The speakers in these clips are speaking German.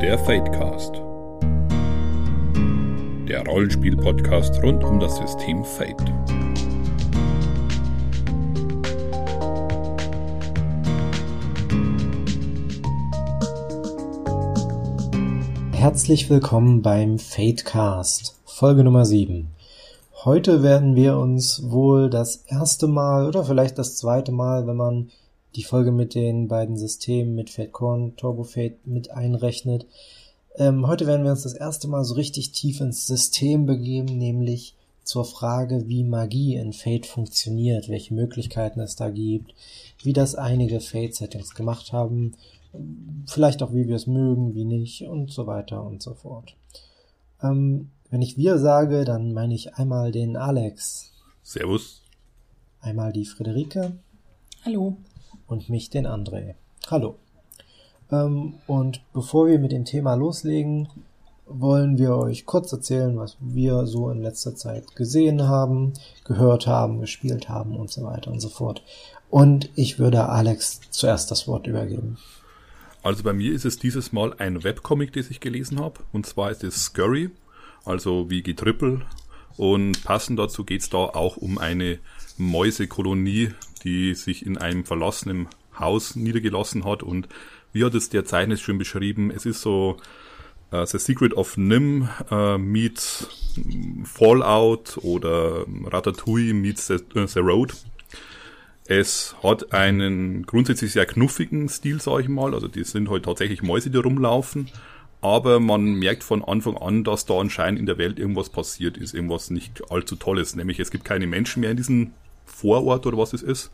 Der Fadecast. Der Rollenspiel-Podcast rund um das System Fate. Herzlich willkommen beim Fadecast, Folge Nummer 7. Heute werden wir uns wohl das erste Mal oder vielleicht das zweite Mal, wenn man die Folge mit den beiden Systemen mit Fatecorn, Turbofate mit einrechnet. Ähm, heute werden wir uns das erste Mal so richtig tief ins System begeben, nämlich zur Frage, wie Magie in Fate funktioniert, welche Möglichkeiten es da gibt, wie das einige Fate-Settings gemacht haben, vielleicht auch wie wir es mögen, wie nicht und so weiter und so fort. Ähm, wenn ich wir sage, dann meine ich einmal den Alex. Servus. Einmal die Friederike. Hallo und mich, den André. Hallo. Ähm, und bevor wir mit dem Thema loslegen, wollen wir euch kurz erzählen, was wir so in letzter Zeit gesehen haben, gehört haben, gespielt haben und so weiter und so fort. Und ich würde Alex zuerst das Wort übergeben. Also bei mir ist es dieses Mal ein Webcomic, das ich gelesen habe. Und zwar ist es Scurry, also wie Getrippel. Und passend dazu geht es da auch um eine Mäusekolonie, die sich in einem verlassenen Haus niedergelassen hat. Und wie hat es der Zeichner schön beschrieben? Es ist so uh, The Secret of Nim uh, meets Fallout oder Ratatouille meets The, uh, the Road. Es hat einen grundsätzlich sehr knuffigen Stil, sage ich mal. Also die sind halt tatsächlich Mäuse, die rumlaufen. Aber man merkt von Anfang an, dass da anscheinend in der Welt irgendwas passiert ist, irgendwas nicht allzu Tolles. Nämlich es gibt keine Menschen mehr in diesem Vorort oder was es ist.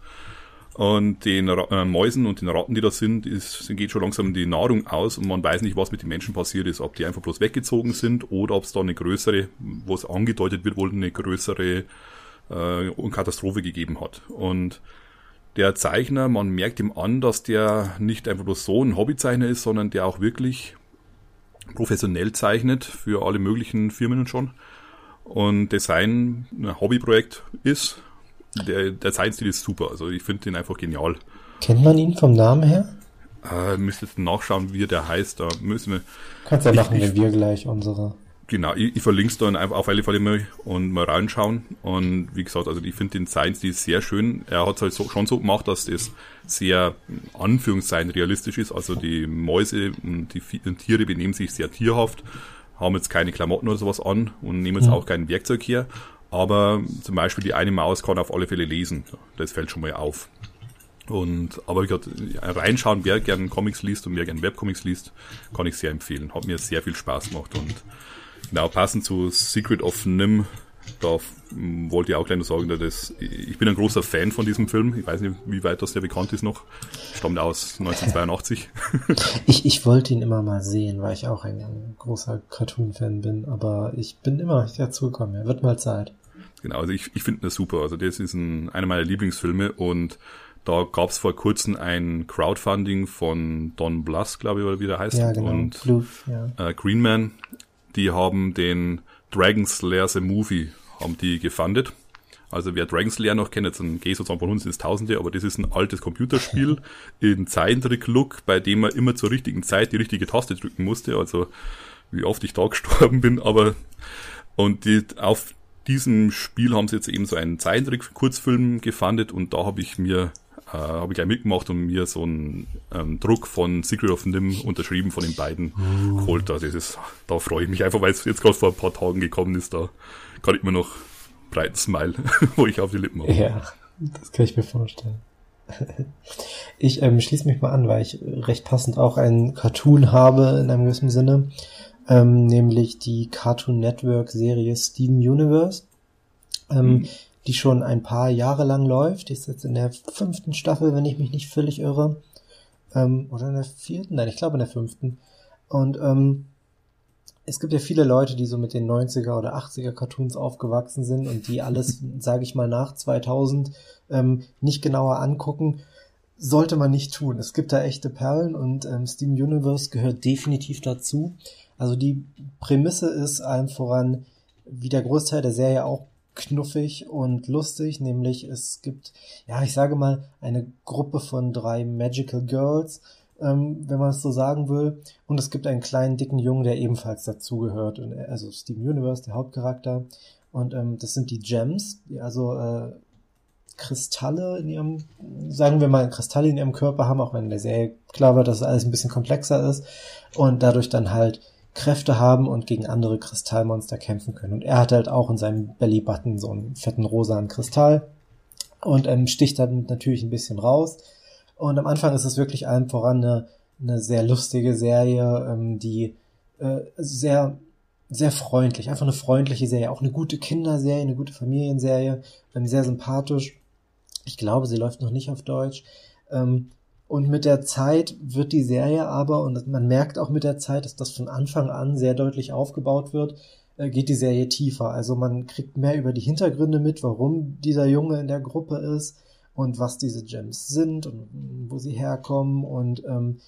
Und den äh, Mäusen und den Ratten, die da sind, ist, geht schon langsam die Nahrung aus und man weiß nicht, was mit den Menschen passiert ist. Ob die einfach bloß weggezogen sind oder ob es da eine größere, wo es angedeutet wird, wohl eine größere äh, Katastrophe gegeben hat. Und der Zeichner, man merkt ihm an, dass der nicht einfach bloß so ein Hobbyzeichner ist, sondern der auch wirklich professionell zeichnet für alle möglichen Firmen und schon. Und Design ein Hobbyprojekt ist der, der Zeichenstil ist super. Also ich finde den einfach genial. Kennt man ihn vom Namen her? Äh, müsste jetzt nachschauen, wie der heißt. Da müssen wir. Kannst ja machen, wenn wir gleich unsere. Genau, ich, ich verlinke es dann einfach auf alle Fälle mal und mal reinschauen. Und wie gesagt, also ich finde den Zeichenstil sehr schön. Er hat es halt so, schon so gemacht, dass das sehr Anführungszeichen realistisch ist. Also die Mäuse und die, die Tiere benehmen sich sehr tierhaft, haben jetzt keine Klamotten oder sowas an und nehmen jetzt mhm. auch kein Werkzeug her. Aber zum Beispiel die eine Maus kann auf alle Fälle lesen. Das fällt schon mal auf. Und, aber wie gesagt, reinschauen, wer gern Comics liest und wer gern Webcomics liest, kann ich sehr empfehlen. Hat mir sehr viel Spaß gemacht und genau passend zu Secret of Nim, da wollte ich auch gleich noch sagen, dass ich bin ein großer Fan von diesem Film. Ich weiß nicht, wie weit das der bekannt ist noch. Stammt aus 1982. ich, ich wollte ihn immer mal sehen, weil ich auch ein, ein großer Cartoon-Fan bin, aber ich bin immer nicht dazu gekommen. Er wird mal Zeit. Genau, also ich, ich finde das super. Also das ist ein, einer meiner Lieblingsfilme und da gab es vor kurzem ein Crowdfunding von Don Bluth, glaube ich, oder wie der heißt. Ja, genau. Und Bluth, ja. äh, Greenman, die haben den Dragon Slayer the Movie haben die gefundet. Also wer Dragon Slayer noch kennt, jetzt ein geht sozusagen von uns ins Tausende, aber das ist ein altes Computerspiel in Zeichentrick-Look, bei dem man immer zur richtigen Zeit die richtige Taste drücken musste. Also wie oft ich da gestorben bin, aber und die, auf diesem Spiel haben sie jetzt eben so einen Zeichentrick-Kurzfilm gefundet und da habe ich mir äh, habe ich gleich mitgemacht und mir so einen ähm, Druck von Secret of Nim unterschrieben von den beiden uh. geholt. Also das ist, da freue ich mich einfach, weil es jetzt gerade vor ein paar Tagen gekommen ist. Da kann ich mir noch breiten Smile, wo ich auf die Lippen habe. Ja, das kann ich mir vorstellen. Ich ähm, schließe mich mal an, weil ich recht passend auch einen Cartoon habe in einem gewissen Sinne, ähm, nämlich die Cartoon Network Serie Steam Universe. Ähm, mhm die schon ein paar Jahre lang läuft. Die ist jetzt in der fünften Staffel, wenn ich mich nicht völlig irre. Ähm, oder in der vierten? Nein, ich glaube in der fünften. Und ähm, es gibt ja viele Leute, die so mit den 90er oder 80er Cartoons aufgewachsen sind und die alles, sage ich mal, nach 2000 ähm, nicht genauer angucken. Sollte man nicht tun. Es gibt da echte Perlen und ähm, Steam Universe gehört definitiv dazu. Also die Prämisse ist allen voran, wie der Großteil der Serie auch knuffig und lustig, nämlich es gibt, ja, ich sage mal, eine Gruppe von drei Magical Girls, ähm, wenn man es so sagen will. Und es gibt einen kleinen, dicken Jungen, der ebenfalls dazugehört. Also Steven Universe, der Hauptcharakter. Und ähm, das sind die Gems, die also äh, Kristalle in ihrem, sagen wir mal, Kristalle in ihrem Körper haben, auch wenn in der Serie klar wird, dass alles ein bisschen komplexer ist und dadurch dann halt Kräfte haben und gegen andere Kristallmonster kämpfen können. Und er hat halt auch in seinem Bellybutton so einen fetten rosanen Kristall und ähm, sticht dann natürlich ein bisschen raus. Und am Anfang ist es wirklich allem voran eine, eine sehr lustige Serie, ähm, die äh, sehr sehr freundlich, einfach eine freundliche Serie, auch eine gute Kinderserie, eine gute Familienserie, ähm, sehr sympathisch. Ich glaube, sie läuft noch nicht auf Deutsch. Ähm, und mit der Zeit wird die Serie aber, und man merkt auch mit der Zeit, dass das von Anfang an sehr deutlich aufgebaut wird, äh, geht die Serie tiefer. Also man kriegt mehr über die Hintergründe mit, warum dieser Junge in der Gruppe ist und was diese Gems sind und wo sie herkommen und ähm,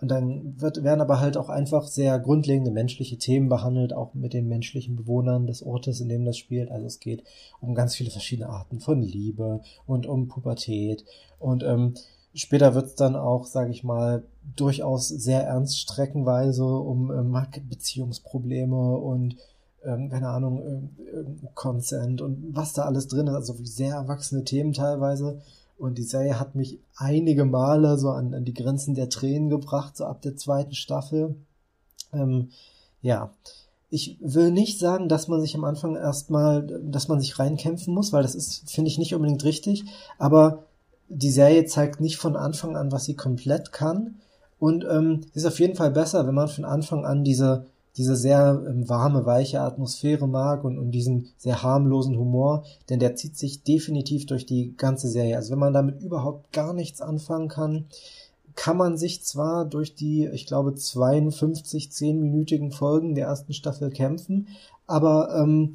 und dann wird, werden aber halt auch einfach sehr grundlegende menschliche Themen behandelt, auch mit den menschlichen Bewohnern des Ortes, in dem das spielt. Also es geht um ganz viele verschiedene Arten von Liebe und um Pubertät. Und ähm, später wird es dann auch, sage ich mal, durchaus sehr ernst streckenweise um ähm, Beziehungsprobleme und ähm, keine Ahnung, ähm, Consent und was da alles drin ist. Also sehr erwachsene Themen teilweise. Und die Serie hat mich einige Male so an, an die Grenzen der Tränen gebracht, so ab der zweiten Staffel. Ähm, ja, ich will nicht sagen, dass man sich am Anfang erstmal, dass man sich reinkämpfen muss, weil das ist, finde ich, nicht unbedingt richtig. Aber die Serie zeigt nicht von Anfang an, was sie komplett kann. Und ähm, ist auf jeden Fall besser, wenn man von Anfang an diese diese sehr ähm, warme, weiche Atmosphäre mag und, und diesen sehr harmlosen Humor, denn der zieht sich definitiv durch die ganze Serie. Also wenn man damit überhaupt gar nichts anfangen kann, kann man sich zwar durch die, ich glaube, 52 zehnminütigen Folgen der ersten Staffel kämpfen, aber ähm,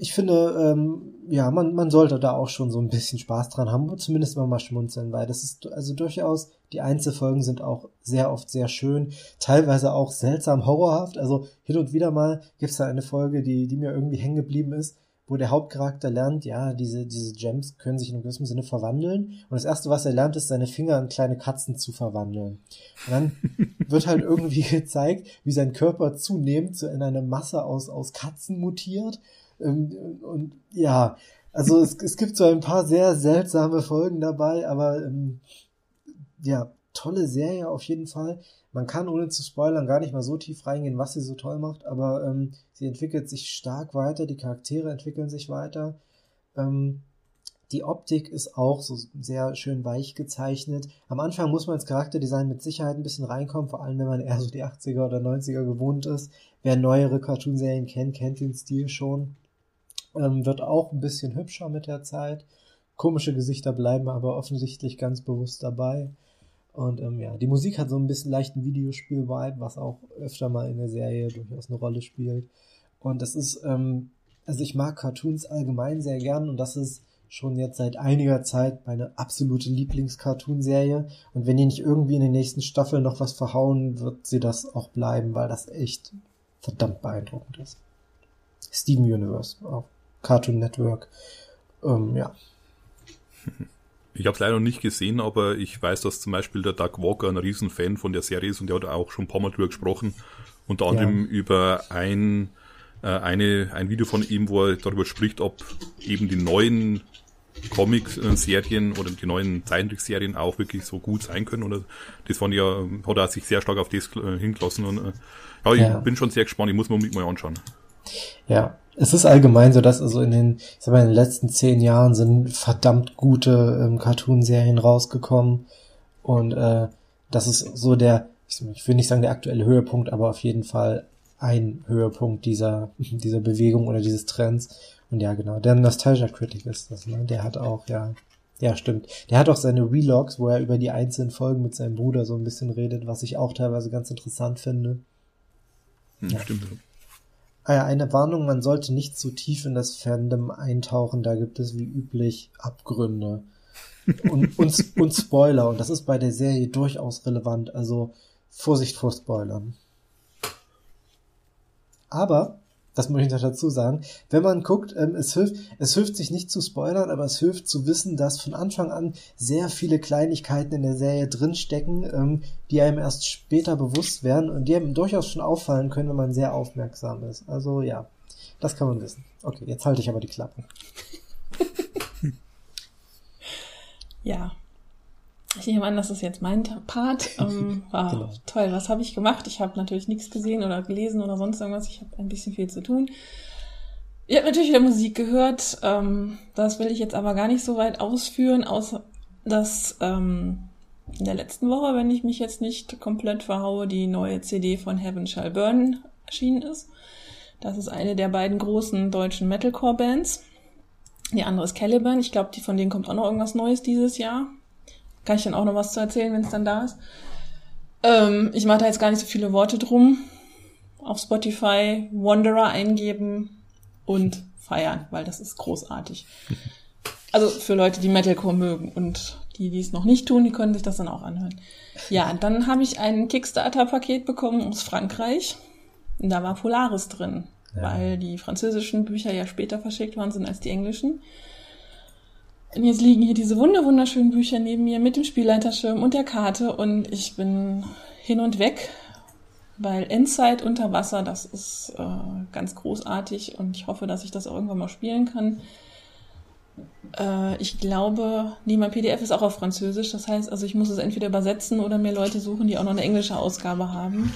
ich finde, ähm, ja, man, man sollte da auch schon so ein bisschen Spaß dran haben, zumindest mal, mal schmunzeln, weil das ist also durchaus, die Einzelfolgen sind auch sehr oft sehr schön, teilweise auch seltsam horrorhaft. Also hin und wieder mal gibt's da eine Folge, die, die mir irgendwie hängen geblieben ist, wo der Hauptcharakter lernt, ja, diese, diese Gems können sich in einem gewissen Sinne verwandeln. Und das erste, was er lernt, ist, seine Finger in kleine Katzen zu verwandeln. Und dann wird halt irgendwie gezeigt, wie sein Körper zunehmend so in eine Masse aus, aus Katzen mutiert ähm, und ja, also es, es gibt so ein paar sehr seltsame Folgen dabei, aber ähm, ja, tolle Serie auf jeden Fall. Man kann ohne zu spoilern gar nicht mal so tief reingehen, was sie so toll macht, aber ähm, sie entwickelt sich stark weiter, die Charaktere entwickeln sich weiter. Ähm, die Optik ist auch so sehr schön weich gezeichnet. Am Anfang muss man ins Charakterdesign mit Sicherheit ein bisschen reinkommen, vor allem wenn man eher so die 80er oder 90er gewohnt ist. Wer neuere Cartoonserien kennt, kennt den Stil schon. Ähm, wird auch ein bisschen hübscher mit der Zeit. Komische Gesichter bleiben aber offensichtlich ganz bewusst dabei. Und ähm, ja, die Musik hat so ein bisschen leichten Videospiel-Vibe, was auch öfter mal in der Serie durchaus eine Rolle spielt. Und das ist, ähm, also ich mag Cartoons allgemein sehr gern und das ist schon jetzt seit einiger Zeit meine absolute Lieblings-Cartoon-Serie. Und wenn die nicht irgendwie in den nächsten Staffeln noch was verhauen, wird sie das auch bleiben, weil das echt verdammt beeindruckend ist. Steven Universe auch. Cartoon Network. Ähm, ja. Ich habe es leider noch nicht gesehen, aber ich weiß, dass zum Beispiel der Doug Walker ein Riesenfan von der Serie ist und der hat auch schon ein paar Mal drüber gesprochen. Unter anderem ja. über ein, äh, eine, ein Video von ihm, wo er darüber spricht, ob eben die neuen Comic-Serien oder die neuen Zeichentrickserien auch wirklich so gut sein können. Oder das fand ja, hat er sich sehr stark auf das äh, hingelassen. Und äh, ja, ich ja. bin schon sehr gespannt, ich muss mir unbedingt mal anschauen. Ja, es ist allgemein so, dass also in den, ich sag mal, in den letzten zehn Jahren sind verdammt gute ähm, Cartoon-Serien rausgekommen. Und äh, das ist so der, ich, will nicht sagen der aktuelle Höhepunkt, aber auf jeden Fall ein Höhepunkt dieser, dieser Bewegung oder dieses Trends. Und ja, genau, der Nostalgia Critic ist das, ne? Der hat auch, ja, ja, stimmt. Der hat auch seine Vlogs, wo er über die einzelnen Folgen mit seinem Bruder so ein bisschen redet, was ich auch teilweise ganz interessant finde. Hm, ja. Stimmt. Ah ja, eine Warnung, man sollte nicht zu tief in das Fandom eintauchen, da gibt es wie üblich Abgründe. Und, und, und Spoiler, und das ist bei der Serie durchaus relevant, also Vorsicht vor Spoilern. Aber Das muss ich noch dazu sagen. Wenn man guckt, ähm, es hilft, es hilft sich nicht zu spoilern, aber es hilft zu wissen, dass von Anfang an sehr viele Kleinigkeiten in der Serie drinstecken, ähm, die einem erst später bewusst werden und die einem durchaus schon auffallen können, wenn man sehr aufmerksam ist. Also ja, das kann man wissen. Okay, jetzt halte ich aber die Klappe. ja, ich nehme an, das ist jetzt mein Part. Ähm, war genau. toll. Was habe ich gemacht? Ich habe natürlich nichts gesehen oder gelesen oder sonst irgendwas. Ich habe ein bisschen viel zu tun. Ich habe natürlich wieder Musik gehört. Ähm, das will ich jetzt aber gar nicht so weit ausführen, außer dass ähm, in der letzten Woche, wenn ich mich jetzt nicht komplett verhaue, die neue CD von Heaven Shall Burn erschienen ist. Das ist eine der beiden großen deutschen Metalcore-Bands. Die andere ist Caliban. Ich glaube, die von denen kommt auch noch irgendwas Neues dieses Jahr. Kann ich dann auch noch was zu erzählen, wenn es dann da ist. Ähm, ich mache da jetzt gar nicht so viele Worte drum. Auf Spotify Wanderer eingeben und feiern, weil das ist großartig. Also für Leute, die Metalcore mögen und die, die es noch nicht tun, die können sich das dann auch anhören. Ja, dann habe ich ein Kickstarter-Paket bekommen aus Frankreich. Und da war Polaris drin, ja. weil die französischen Bücher ja später verschickt worden sind als die englischen. Und jetzt liegen hier diese wunderschönen Bücher neben mir mit dem Spielleiterschirm und der Karte und ich bin hin und weg, weil Inside unter Wasser, das ist äh, ganz großartig und ich hoffe, dass ich das auch irgendwann mal spielen kann. Äh, ich glaube, nee, mein PDF ist auch auf Französisch, das heißt, also ich muss es entweder übersetzen oder mir Leute suchen, die auch noch eine englische Ausgabe haben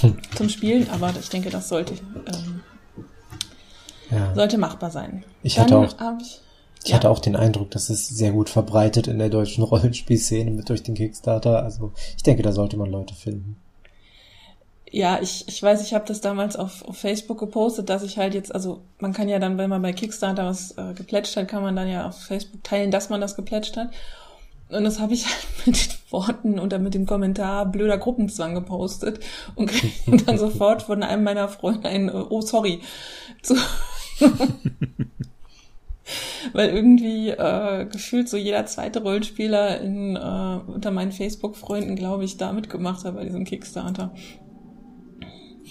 hm. zum Spielen, aber ich denke, das sollte, ähm, ja. sollte machbar sein. Ich Dann hatte auch. Ich, ja. hatte auch den Eindruck, dass es sehr gut verbreitet in der deutschen Rollenspielszene mit durch den Kickstarter. Also ich denke, da sollte man Leute finden. Ja, ich, ich weiß, ich habe das damals auf, auf Facebook gepostet, dass ich halt jetzt, also man kann ja dann, wenn man bei Kickstarter was äh, geplätscht hat, kann man dann ja auf Facebook teilen, dass man das geplätscht hat. Und das habe ich halt mit den Worten oder mit dem Kommentar blöder Gruppenzwang gepostet und krieg dann sofort von einem meiner Freunde ein äh, Oh, sorry. Zu weil irgendwie äh, gefühlt so jeder zweite Rollenspieler in, äh, unter meinen Facebook-Freunden, glaube ich, da mitgemacht hat bei diesem Kickstarter.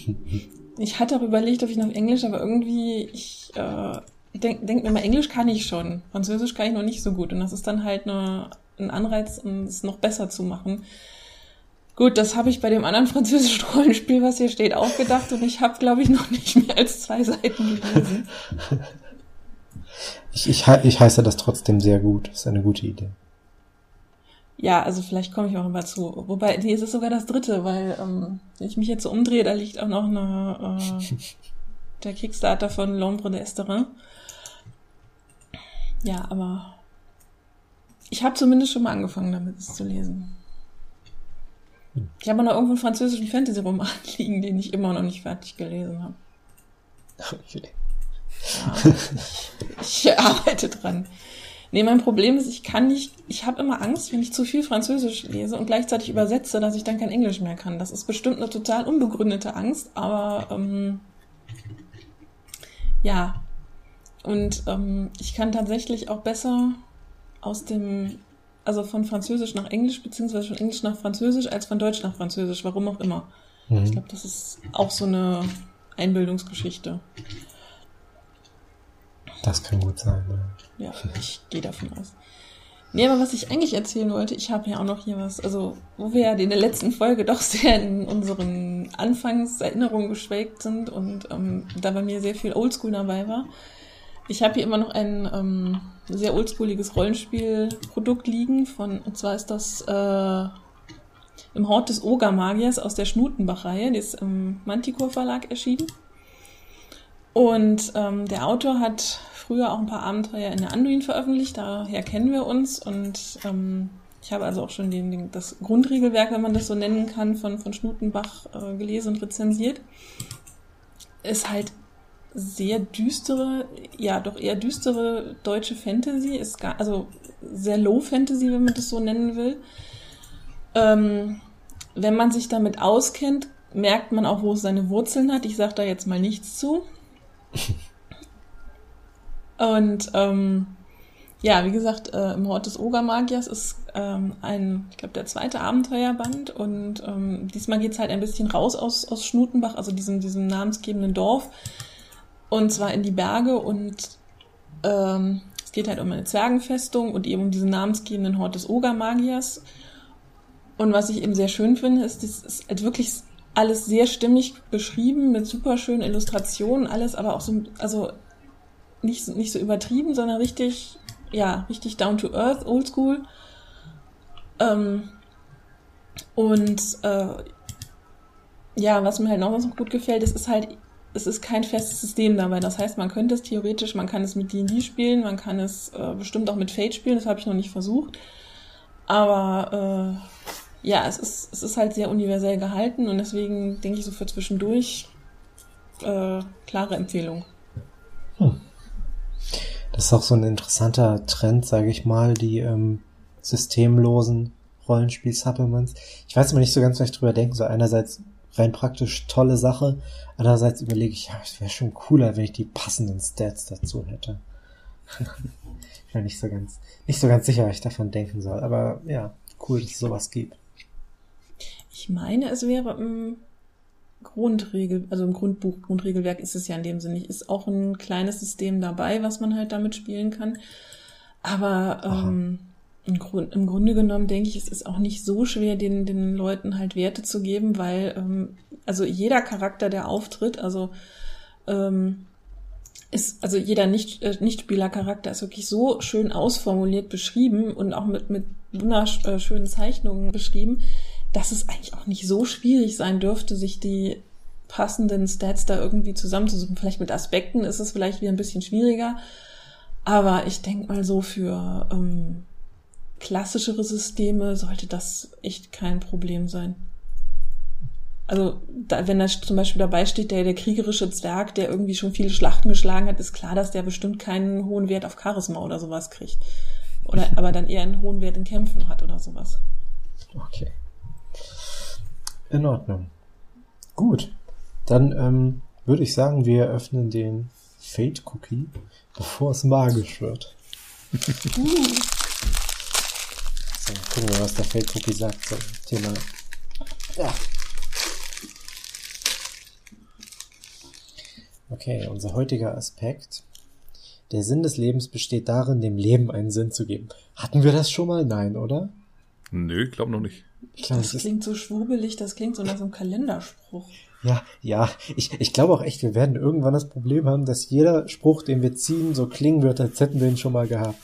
Ich hatte auch überlegt, ob ich noch Englisch, aber irgendwie, ich äh, denke denk mir mal, Englisch kann ich schon. Französisch kann ich noch nicht so gut. Und das ist dann halt eine, ein Anreiz, um es noch besser zu machen. Gut, das habe ich bei dem anderen französischen Rollenspiel, was hier steht, auch gedacht und ich habe, glaube ich, noch nicht mehr als zwei Seiten gelesen. Ich, ich, ich heiße das trotzdem sehr gut. Das ist eine gute Idee. Ja, also vielleicht komme ich auch mal zu. Wobei, nee, es ist sogar das dritte, weil ähm, wenn ich mich jetzt so umdrehe, da liegt auch noch eine, äh, der Kickstarter von L'Ombre d'Esterin. Ja, aber ich habe zumindest schon mal angefangen, damit es zu lesen. Ich habe noch irgendwo einen französischen Fantasy-Roman liegen, den ich immer noch nicht fertig gelesen habe. Ja, ich, ich arbeite dran. Nee, mein Problem ist, ich kann nicht, ich habe immer Angst, wenn ich zu viel Französisch lese und gleichzeitig übersetze, dass ich dann kein Englisch mehr kann. Das ist bestimmt eine total unbegründete Angst, aber ähm, ja. Und ähm, ich kann tatsächlich auch besser aus dem, also von Französisch nach Englisch, beziehungsweise von Englisch nach Französisch, als von Deutsch nach Französisch, warum auch immer. Mhm. Ich glaube, das ist auch so eine Einbildungsgeschichte. Das kann gut sein, ja. Ja, ich gehe davon aus. Nee, aber was ich eigentlich erzählen wollte, ich habe ja auch noch hier was, also wo wir ja in der letzten Folge doch sehr in unseren Anfangserinnerungen geschwelgt sind und ähm, da bei mir sehr viel Oldschool dabei war. Ich habe hier immer noch ein ähm, sehr oldschooliges Rollenspielprodukt liegen von, und zwar ist das äh, im Hort des Ogermagiers aus der Schnutenbach-Reihe, die ist im Manticore Verlag erschienen. Und ähm, der Autor hat früher auch ein paar Abenteuer in der Anduin veröffentlicht, daher kennen wir uns und ähm, ich habe also auch schon den, den, das Grundregelwerk, wenn man das so nennen kann, von, von Schnutenbach äh, gelesen und rezensiert. Ist halt sehr düstere, ja doch eher düstere deutsche Fantasy, ist gar, also sehr Low Fantasy, wenn man das so nennen will. Ähm, wenn man sich damit auskennt, merkt man auch, wo es seine Wurzeln hat. Ich sage da jetzt mal nichts zu. Und ähm, ja, wie gesagt, äh, im Hort des Ogermagiers ist ähm, ein, ich glaube, der zweite Abenteuerband. Und ähm, diesmal geht's halt ein bisschen raus aus, aus Schnutenbach, also diesem, diesem namensgebenden Dorf. Und zwar in die Berge und ähm, es geht halt um eine Zwergenfestung und eben um diesen namensgebenden Hort des Ogermagiers und was ich eben sehr schön finde, ist, das ist halt wirklich alles sehr stimmig beschrieben mit super schönen Illustrationen, alles aber auch so, also nicht, nicht so übertrieben, sondern richtig ja, richtig down to earth, oldschool. Ähm, und äh, ja, was mir halt noch so gut gefällt, es ist halt, es ist kein festes System dabei. Das heißt, man könnte es theoretisch, man kann es mit D&D spielen, man kann es äh, bestimmt auch mit Fate spielen, das habe ich noch nicht versucht. Aber äh, ja, es ist, es ist halt sehr universell gehalten und deswegen denke ich so für zwischendurch äh, klare Empfehlung. Hm. Das ist auch so ein interessanter Trend, sage ich mal, die ähm, systemlosen Rollenspiel-Supplements. Ich weiß immer nicht so ganz, was ich drüber denke. So einerseits rein praktisch tolle Sache, andererseits überlege ich, ja, es wäre schon cooler, wenn ich die passenden Stats dazu hätte. ich bin nicht so ganz, nicht so ganz sicher, was ich davon denken soll. Aber ja, cool, dass es sowas gibt. Ich meine, es wäre im Grundregel, also im Grundbuch, Grundregelwerk ist es ja in dem Sinne nicht. Ist auch ein kleines System dabei, was man halt damit spielen kann. Aber ähm, im, Grund, im Grunde genommen denke ich, es ist auch nicht so schwer, den, den Leuten halt Werte zu geben, weil ähm, also jeder Charakter, der auftritt, also ähm, ist, also jeder nicht, äh, Nicht-Spieler-Charakter ist wirklich so schön ausformuliert beschrieben und auch mit, mit wunderschönen Zeichnungen beschrieben, dass es eigentlich auch nicht so schwierig sein dürfte, sich die passenden Stats da irgendwie zusammenzusuchen. Vielleicht mit Aspekten ist es vielleicht wieder ein bisschen schwieriger. Aber ich denke mal so für ähm, klassischere Systeme sollte das echt kein Problem sein. Also da, wenn da zum Beispiel dabei steht, der, der kriegerische Zwerg, der irgendwie schon viele Schlachten geschlagen hat, ist klar, dass der bestimmt keinen hohen Wert auf Charisma oder sowas kriegt. Oder aber dann eher einen hohen Wert in Kämpfen hat oder sowas. Okay. In Ordnung. Gut. Dann ähm, würde ich sagen, wir öffnen den Fate Cookie, bevor es magisch wird. so, gucken wir, was der Fate Cookie sagt zum Thema. Ja. Okay, unser heutiger Aspekt. Der Sinn des Lebens besteht darin, dem Leben einen Sinn zu geben. Hatten wir das schon mal? Nein, oder? Nö, glaub noch nicht. Ich das, das klingt so schwurbelig, das klingt so nach so einem Kalenderspruch. Ja, ja, ich, ich glaube auch echt, wir werden irgendwann das Problem haben, dass jeder Spruch, den wir ziehen, so klingen wird, als hätten wir ihn schon mal gehabt.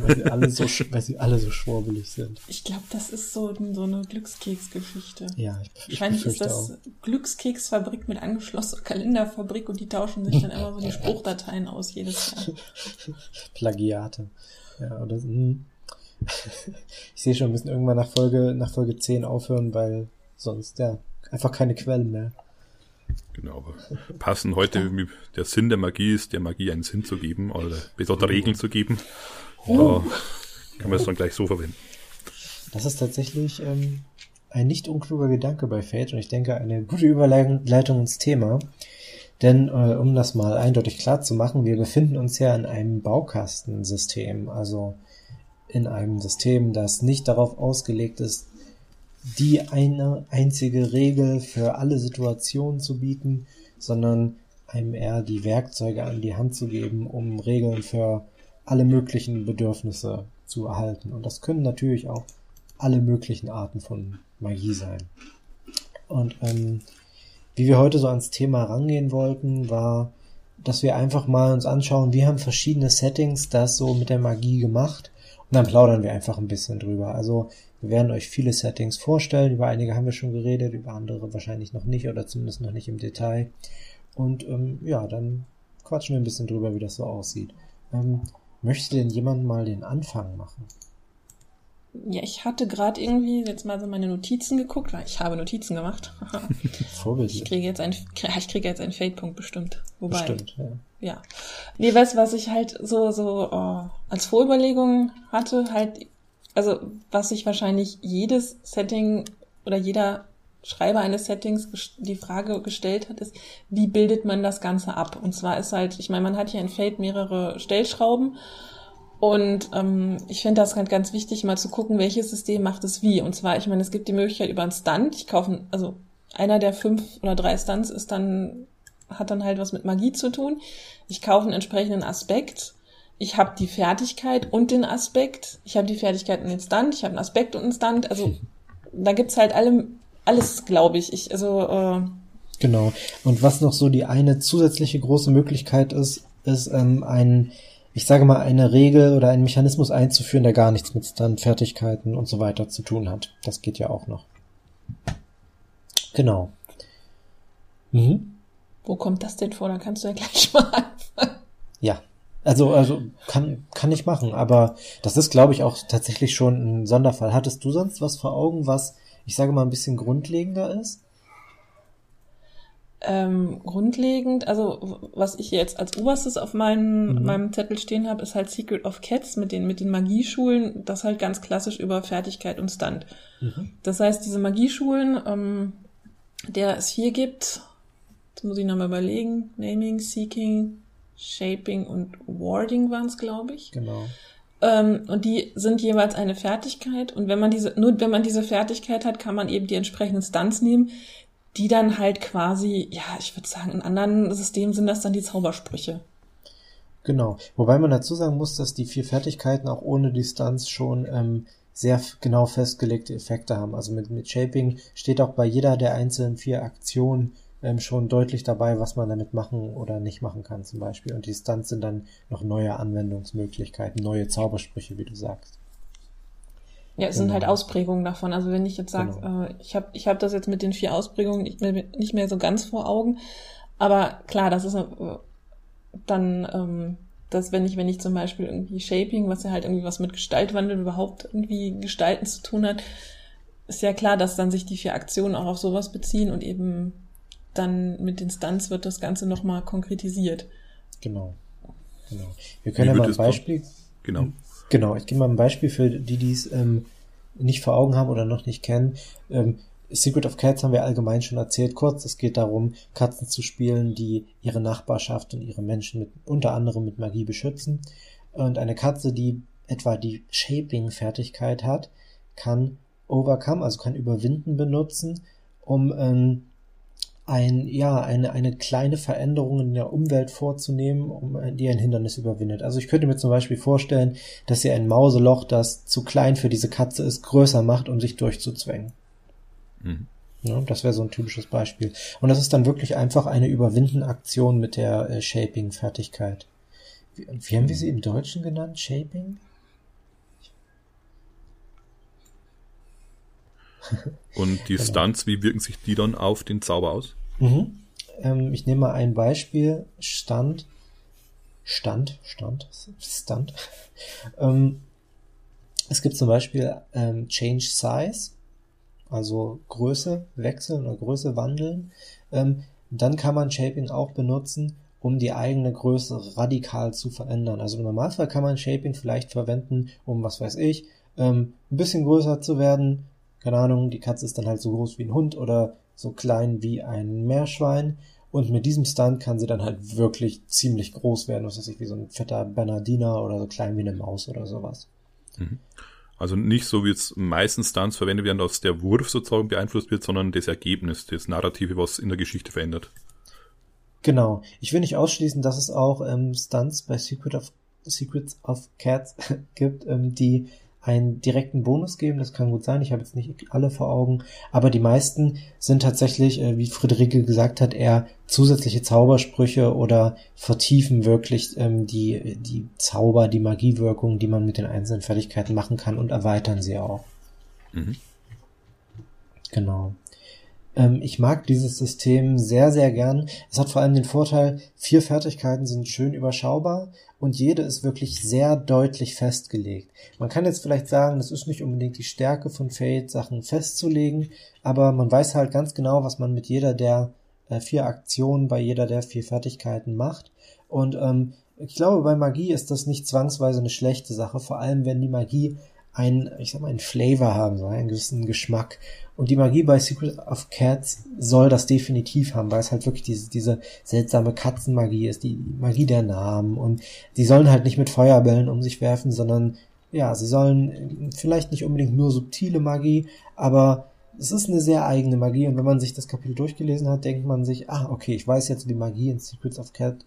weil, sie alle so, weil sie alle so schwurbelig sind. Ich glaube, das ist so, so eine Glückskeksgeschichte. Ja, ich, ich Wahrscheinlich ist das auch. Glückskeksfabrik mit angeschlossener Kalenderfabrik und die tauschen sich dann immer so die Spruchdateien aus jedes Jahr. Plagiate. Ja, oder, hm. ich sehe schon, wir müssen irgendwann nach Folge, nach Folge 10 aufhören, weil sonst, ja, einfach keine Quellen mehr. Genau, aber passen heute, der Sinn der Magie ist, der Magie einen Sinn zu geben oder besondere Regeln zu geben. Da kann man es dann gleich so verwenden. Das ist tatsächlich ähm, ein nicht unkluger Gedanke bei Fate und ich denke eine gute Überleitung ins Thema. Denn äh, um das mal eindeutig klar zu machen, wir befinden uns ja in einem Baukastensystem. Also in einem System, das nicht darauf ausgelegt ist, die eine einzige Regel für alle Situationen zu bieten, sondern einem eher die Werkzeuge an die Hand zu geben, um Regeln für alle möglichen Bedürfnisse zu erhalten. Und das können natürlich auch alle möglichen Arten von Magie sein. Und ähm, wie wir heute so ans Thema rangehen wollten, war, dass wir einfach mal uns anschauen, wie haben verschiedene Settings das so mit der Magie gemacht dann plaudern wir einfach ein bisschen drüber. Also wir werden euch viele Settings vorstellen. Über einige haben wir schon geredet, über andere wahrscheinlich noch nicht oder zumindest noch nicht im Detail. Und ähm, ja, dann quatschen wir ein bisschen drüber, wie das so aussieht. Ähm, möchte denn jemand mal den Anfang machen? Ja, ich hatte gerade irgendwie jetzt mal so meine Notizen geguckt, weil ich habe Notizen gemacht. Ich kriege jetzt ein, ich kriege jetzt einen Fade-Punkt bestimmt. Wobei. Bestimmt, ja. Ja. Nee, weißt was ich halt so, so oh, als Vorüberlegung hatte, halt, also was sich wahrscheinlich jedes Setting oder jeder Schreiber eines Settings die Frage gestellt hat, ist, wie bildet man das Ganze ab? Und zwar ist halt, ich meine, man hat hier in Fade mehrere Stellschrauben Und ähm, ich finde das halt ganz wichtig, mal zu gucken, welches System macht es wie. Und zwar, ich meine, es gibt die Möglichkeit über einen Stunt. Ich kaufe, also einer der fünf oder drei Stunts ist dann, hat dann halt was mit Magie zu tun. Ich kaufe einen entsprechenden Aspekt. Ich habe die Fertigkeit und den Aspekt. Ich habe die Fertigkeit und den Stunt. Ich habe einen Aspekt und einen Stunt. Also da gibt's halt alle, alles, glaube ich. Ich, also, äh, Genau. Und was noch so die eine zusätzliche große Möglichkeit ist, ist ähm, ein, ich sage mal, eine Regel oder einen Mechanismus einzuführen, der gar nichts mit Stunt-Fertigkeiten und so weiter zu tun hat. Das geht ja auch noch. Genau. Mhm. Wo kommt das denn vor? Dann kannst du ja gleich mal anfangen. Ja. Also, also kann, kann ich machen, aber das ist, glaube ich, auch tatsächlich schon ein Sonderfall. Hattest du sonst was vor Augen, was, ich sage mal, ein bisschen grundlegender ist? Ähm, grundlegend, also was ich jetzt als oberstes auf meinem, mhm. meinem Zettel stehen habe, ist halt Secret of Cats mit den, mit den Magieschulen, das halt ganz klassisch über Fertigkeit und Stand. Mhm. Das heißt, diese Magieschulen, ähm, der es hier gibt, jetzt muss ich nochmal überlegen, Naming, Seeking, Shaping und Warding waren es, glaube ich. Genau. Ähm, und die sind jeweils eine Fertigkeit. Und wenn man diese, nur wenn man diese Fertigkeit hat, kann man eben die entsprechenden Stunts nehmen, die dann halt quasi, ja, ich würde sagen, in anderen Systemen sind das dann die Zaubersprüche. Genau. Wobei man dazu sagen muss, dass die vier Fertigkeiten auch ohne Distanz schon ähm, sehr genau festgelegte Effekte haben. Also mit, mit Shaping steht auch bei jeder der einzelnen vier Aktionen ähm, schon deutlich dabei, was man damit machen oder nicht machen kann zum Beispiel. Und die Stunts sind dann noch neue Anwendungsmöglichkeiten, neue Zaubersprüche, wie du sagst. Ja, es genau. sind halt genau. Ausprägungen davon. Also wenn ich jetzt sage, genau. äh, ich habe ich hab das jetzt mit den vier Ausprägungen nicht mehr, nicht mehr so ganz vor Augen. Aber klar, das ist äh, dann, ähm, dass wenn ich, wenn ich zum Beispiel irgendwie Shaping, was ja halt irgendwie was mit Gestaltwandel überhaupt irgendwie Gestalten zu tun hat, ist ja klar, dass dann sich die vier Aktionen auch auf sowas beziehen und eben dann mit den Stunts wird das Ganze nochmal konkretisiert. Genau. Genau. Wir können Wie ja mal ein Beispiel. Genau. Genau, ich gebe mal ein Beispiel für die, die es ähm, nicht vor Augen haben oder noch nicht kennen. Ähm, Secret of Cats haben wir allgemein schon erzählt. Kurz, es geht darum, Katzen zu spielen, die ihre Nachbarschaft und ihre Menschen mit, unter anderem mit Magie beschützen. Und eine Katze, die etwa die Shaping-Fertigkeit hat, kann Overcome, also kann Überwinden benutzen, um ähm, ein, ja, eine, eine kleine Veränderung in der Umwelt vorzunehmen, um, die ein Hindernis überwindet. Also ich könnte mir zum Beispiel vorstellen, dass sie ein Mauseloch, das zu klein für diese Katze ist, größer macht, um sich durchzuzwängen. Mhm. Ja, das wäre so ein typisches Beispiel. Und das ist dann wirklich einfach eine Überwinden-Aktion mit der äh, Shaping-Fertigkeit. Wie, wie haben wir sie im Deutschen genannt? Shaping? Und die genau. Stunts, wie wirken sich die dann auf den Zauber aus? Mhm. Ähm, ich nehme mal ein Beispiel. Stand. Stand, Stand, Stand. ähm, es gibt zum Beispiel ähm, Change Size, also Größe wechseln oder Größe wandeln. Ähm, dann kann man Shaping auch benutzen, um die eigene Größe radikal zu verändern. Also im Normalfall kann man Shaping vielleicht verwenden, um, was weiß ich, ähm, ein bisschen größer zu werden, keine Ahnung, die Katze ist dann halt so groß wie ein Hund oder so klein wie ein Meerschwein. Und mit diesem Stunt kann sie dann halt wirklich ziemlich groß werden, was weiß ich, wie so ein fetter Bernardiner oder so klein wie eine Maus oder sowas. Mhm. Also nicht so, wie es meistens Stunts verwendet werden, dass der Wurf sozusagen beeinflusst wird, sondern das Ergebnis, das Narrative, was in der Geschichte verändert. Genau. Ich will nicht ausschließen, dass es auch ähm, Stunts bei Secret of, Secrets of Cats gibt, ähm, die einen direkten Bonus geben. Das kann gut sein. Ich habe jetzt nicht alle vor Augen. Aber die meisten sind tatsächlich, äh, wie Friederike gesagt hat, eher zusätzliche Zaubersprüche oder vertiefen wirklich ähm, die, die Zauber, die Magiewirkung, die man mit den einzelnen Fertigkeiten machen kann und erweitern sie auch. Mhm. Genau. Ähm, ich mag dieses System sehr, sehr gern. Es hat vor allem den Vorteil, vier Fertigkeiten sind schön überschaubar und jede ist wirklich sehr deutlich festgelegt. Man kann jetzt vielleicht sagen, das ist nicht unbedingt die Stärke von Fate, Sachen festzulegen, aber man weiß halt ganz genau, was man mit jeder der äh, vier Aktionen bei jeder der vier Fertigkeiten macht. Und ähm, ich glaube, bei Magie ist das nicht zwangsweise eine schlechte Sache, vor allem wenn die Magie einen, ich sag mal, einen Flavor haben soll, einen gewissen Geschmack. Und die Magie bei Secret of Cats soll das definitiv haben, weil es halt wirklich diese, diese seltsame Katzenmagie ist, die Magie der Namen. Und die sollen halt nicht mit Feuerbällen um sich werfen, sondern ja, sie sollen vielleicht nicht unbedingt nur subtile Magie, aber es ist eine sehr eigene Magie und wenn man sich das Kapitel durchgelesen hat, denkt man sich, ah, okay, ich weiß jetzt, wie Magie in Secrets of Cat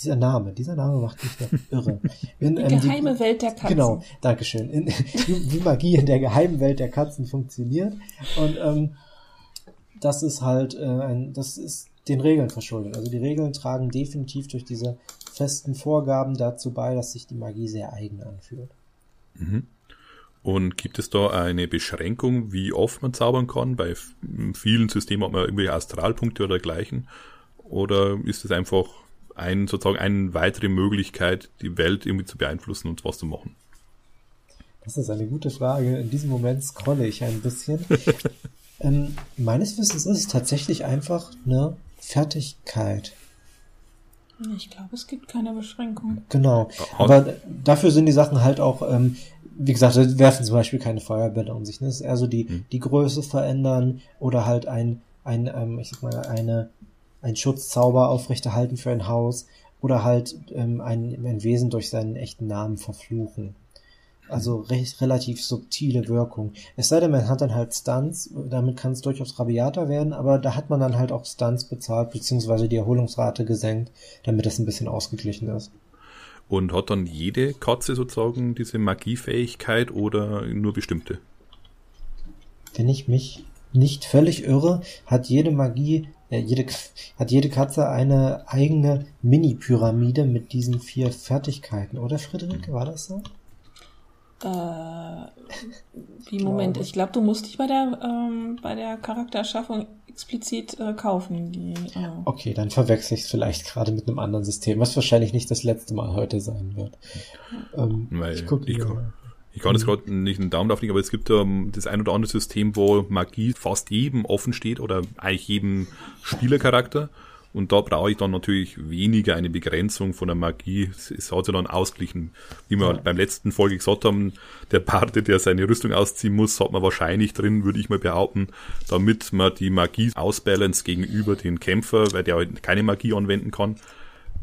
dieser Name, dieser Name macht mich ja irre. In, die ähm, geheime die, Welt der Katzen. Genau, Dankeschön. In, wie, wie Magie in der geheimen Welt der Katzen funktioniert. Und ähm, das ist halt äh, ein, das ist den Regeln verschuldet. Also die Regeln tragen definitiv durch diese festen Vorgaben dazu bei, dass sich die Magie sehr eigen anfühlt. Mhm. Und gibt es da eine Beschränkung, wie oft man zaubern kann? Bei vielen Systemen hat man irgendwie Astralpunkte oder dergleichen. Oder ist es einfach ein, sozusagen eine weitere Möglichkeit, die Welt irgendwie zu beeinflussen und was zu machen? Das ist eine gute Frage. In diesem Moment scrolle ich ein bisschen. ähm, meines Wissens ist es tatsächlich einfach eine Fertigkeit. Ich glaube, es gibt keine Beschränkung. Genau. Aber dafür sind die Sachen halt auch, ähm, wie gesagt, werfen zum Beispiel keine Feuerbälle um sich. Ne? Es ist eher so die, hm. die Größe verändern oder halt ein, ein ähm, ich sag mal, eine, ein Schutzzauber aufrechterhalten für ein Haus oder halt ähm, ein, ein Wesen durch seinen echten Namen verfluchen. Also recht, relativ subtile Wirkung. Es sei denn, man hat dann halt Stunts, damit kann es durchaus rabiater werden, aber da hat man dann halt auch Stunts bezahlt, beziehungsweise die Erholungsrate gesenkt, damit das ein bisschen ausgeglichen ist. Und hat dann jede Katze sozusagen diese Magiefähigkeit oder nur bestimmte? Wenn ich mich nicht völlig irre, hat jede Magie, äh, jede, hat jede Katze eine eigene Mini-Pyramide mit diesen vier Fertigkeiten, oder Friederike, war das so? Äh, wie Moment, ich glaube, du musst dich bei der ähm, bei der Charaktererschaffung explizit äh, kaufen. Die, äh. Okay, dann verwechsel ich es vielleicht gerade mit einem anderen System, was wahrscheinlich nicht das letzte Mal heute sein wird. Ähm, Weil ich, guck ich, kann, ich kann jetzt mhm. gerade nicht einen Daumen auflegen, aber es gibt ähm, das ein oder andere System, wo Magie fast jedem offen steht oder eigentlich jedem Spielercharakter. Und da brauche ich dann natürlich weniger eine Begrenzung von der Magie. Es hat sich dann ausgeglichen. Wie wir ja. beim letzten Folge gesagt haben, der Parte, der seine Rüstung ausziehen muss, hat man wahrscheinlich drin, würde ich mal behaupten, damit man die Magie ausbalance gegenüber den Kämpfer, weil der halt keine Magie anwenden kann.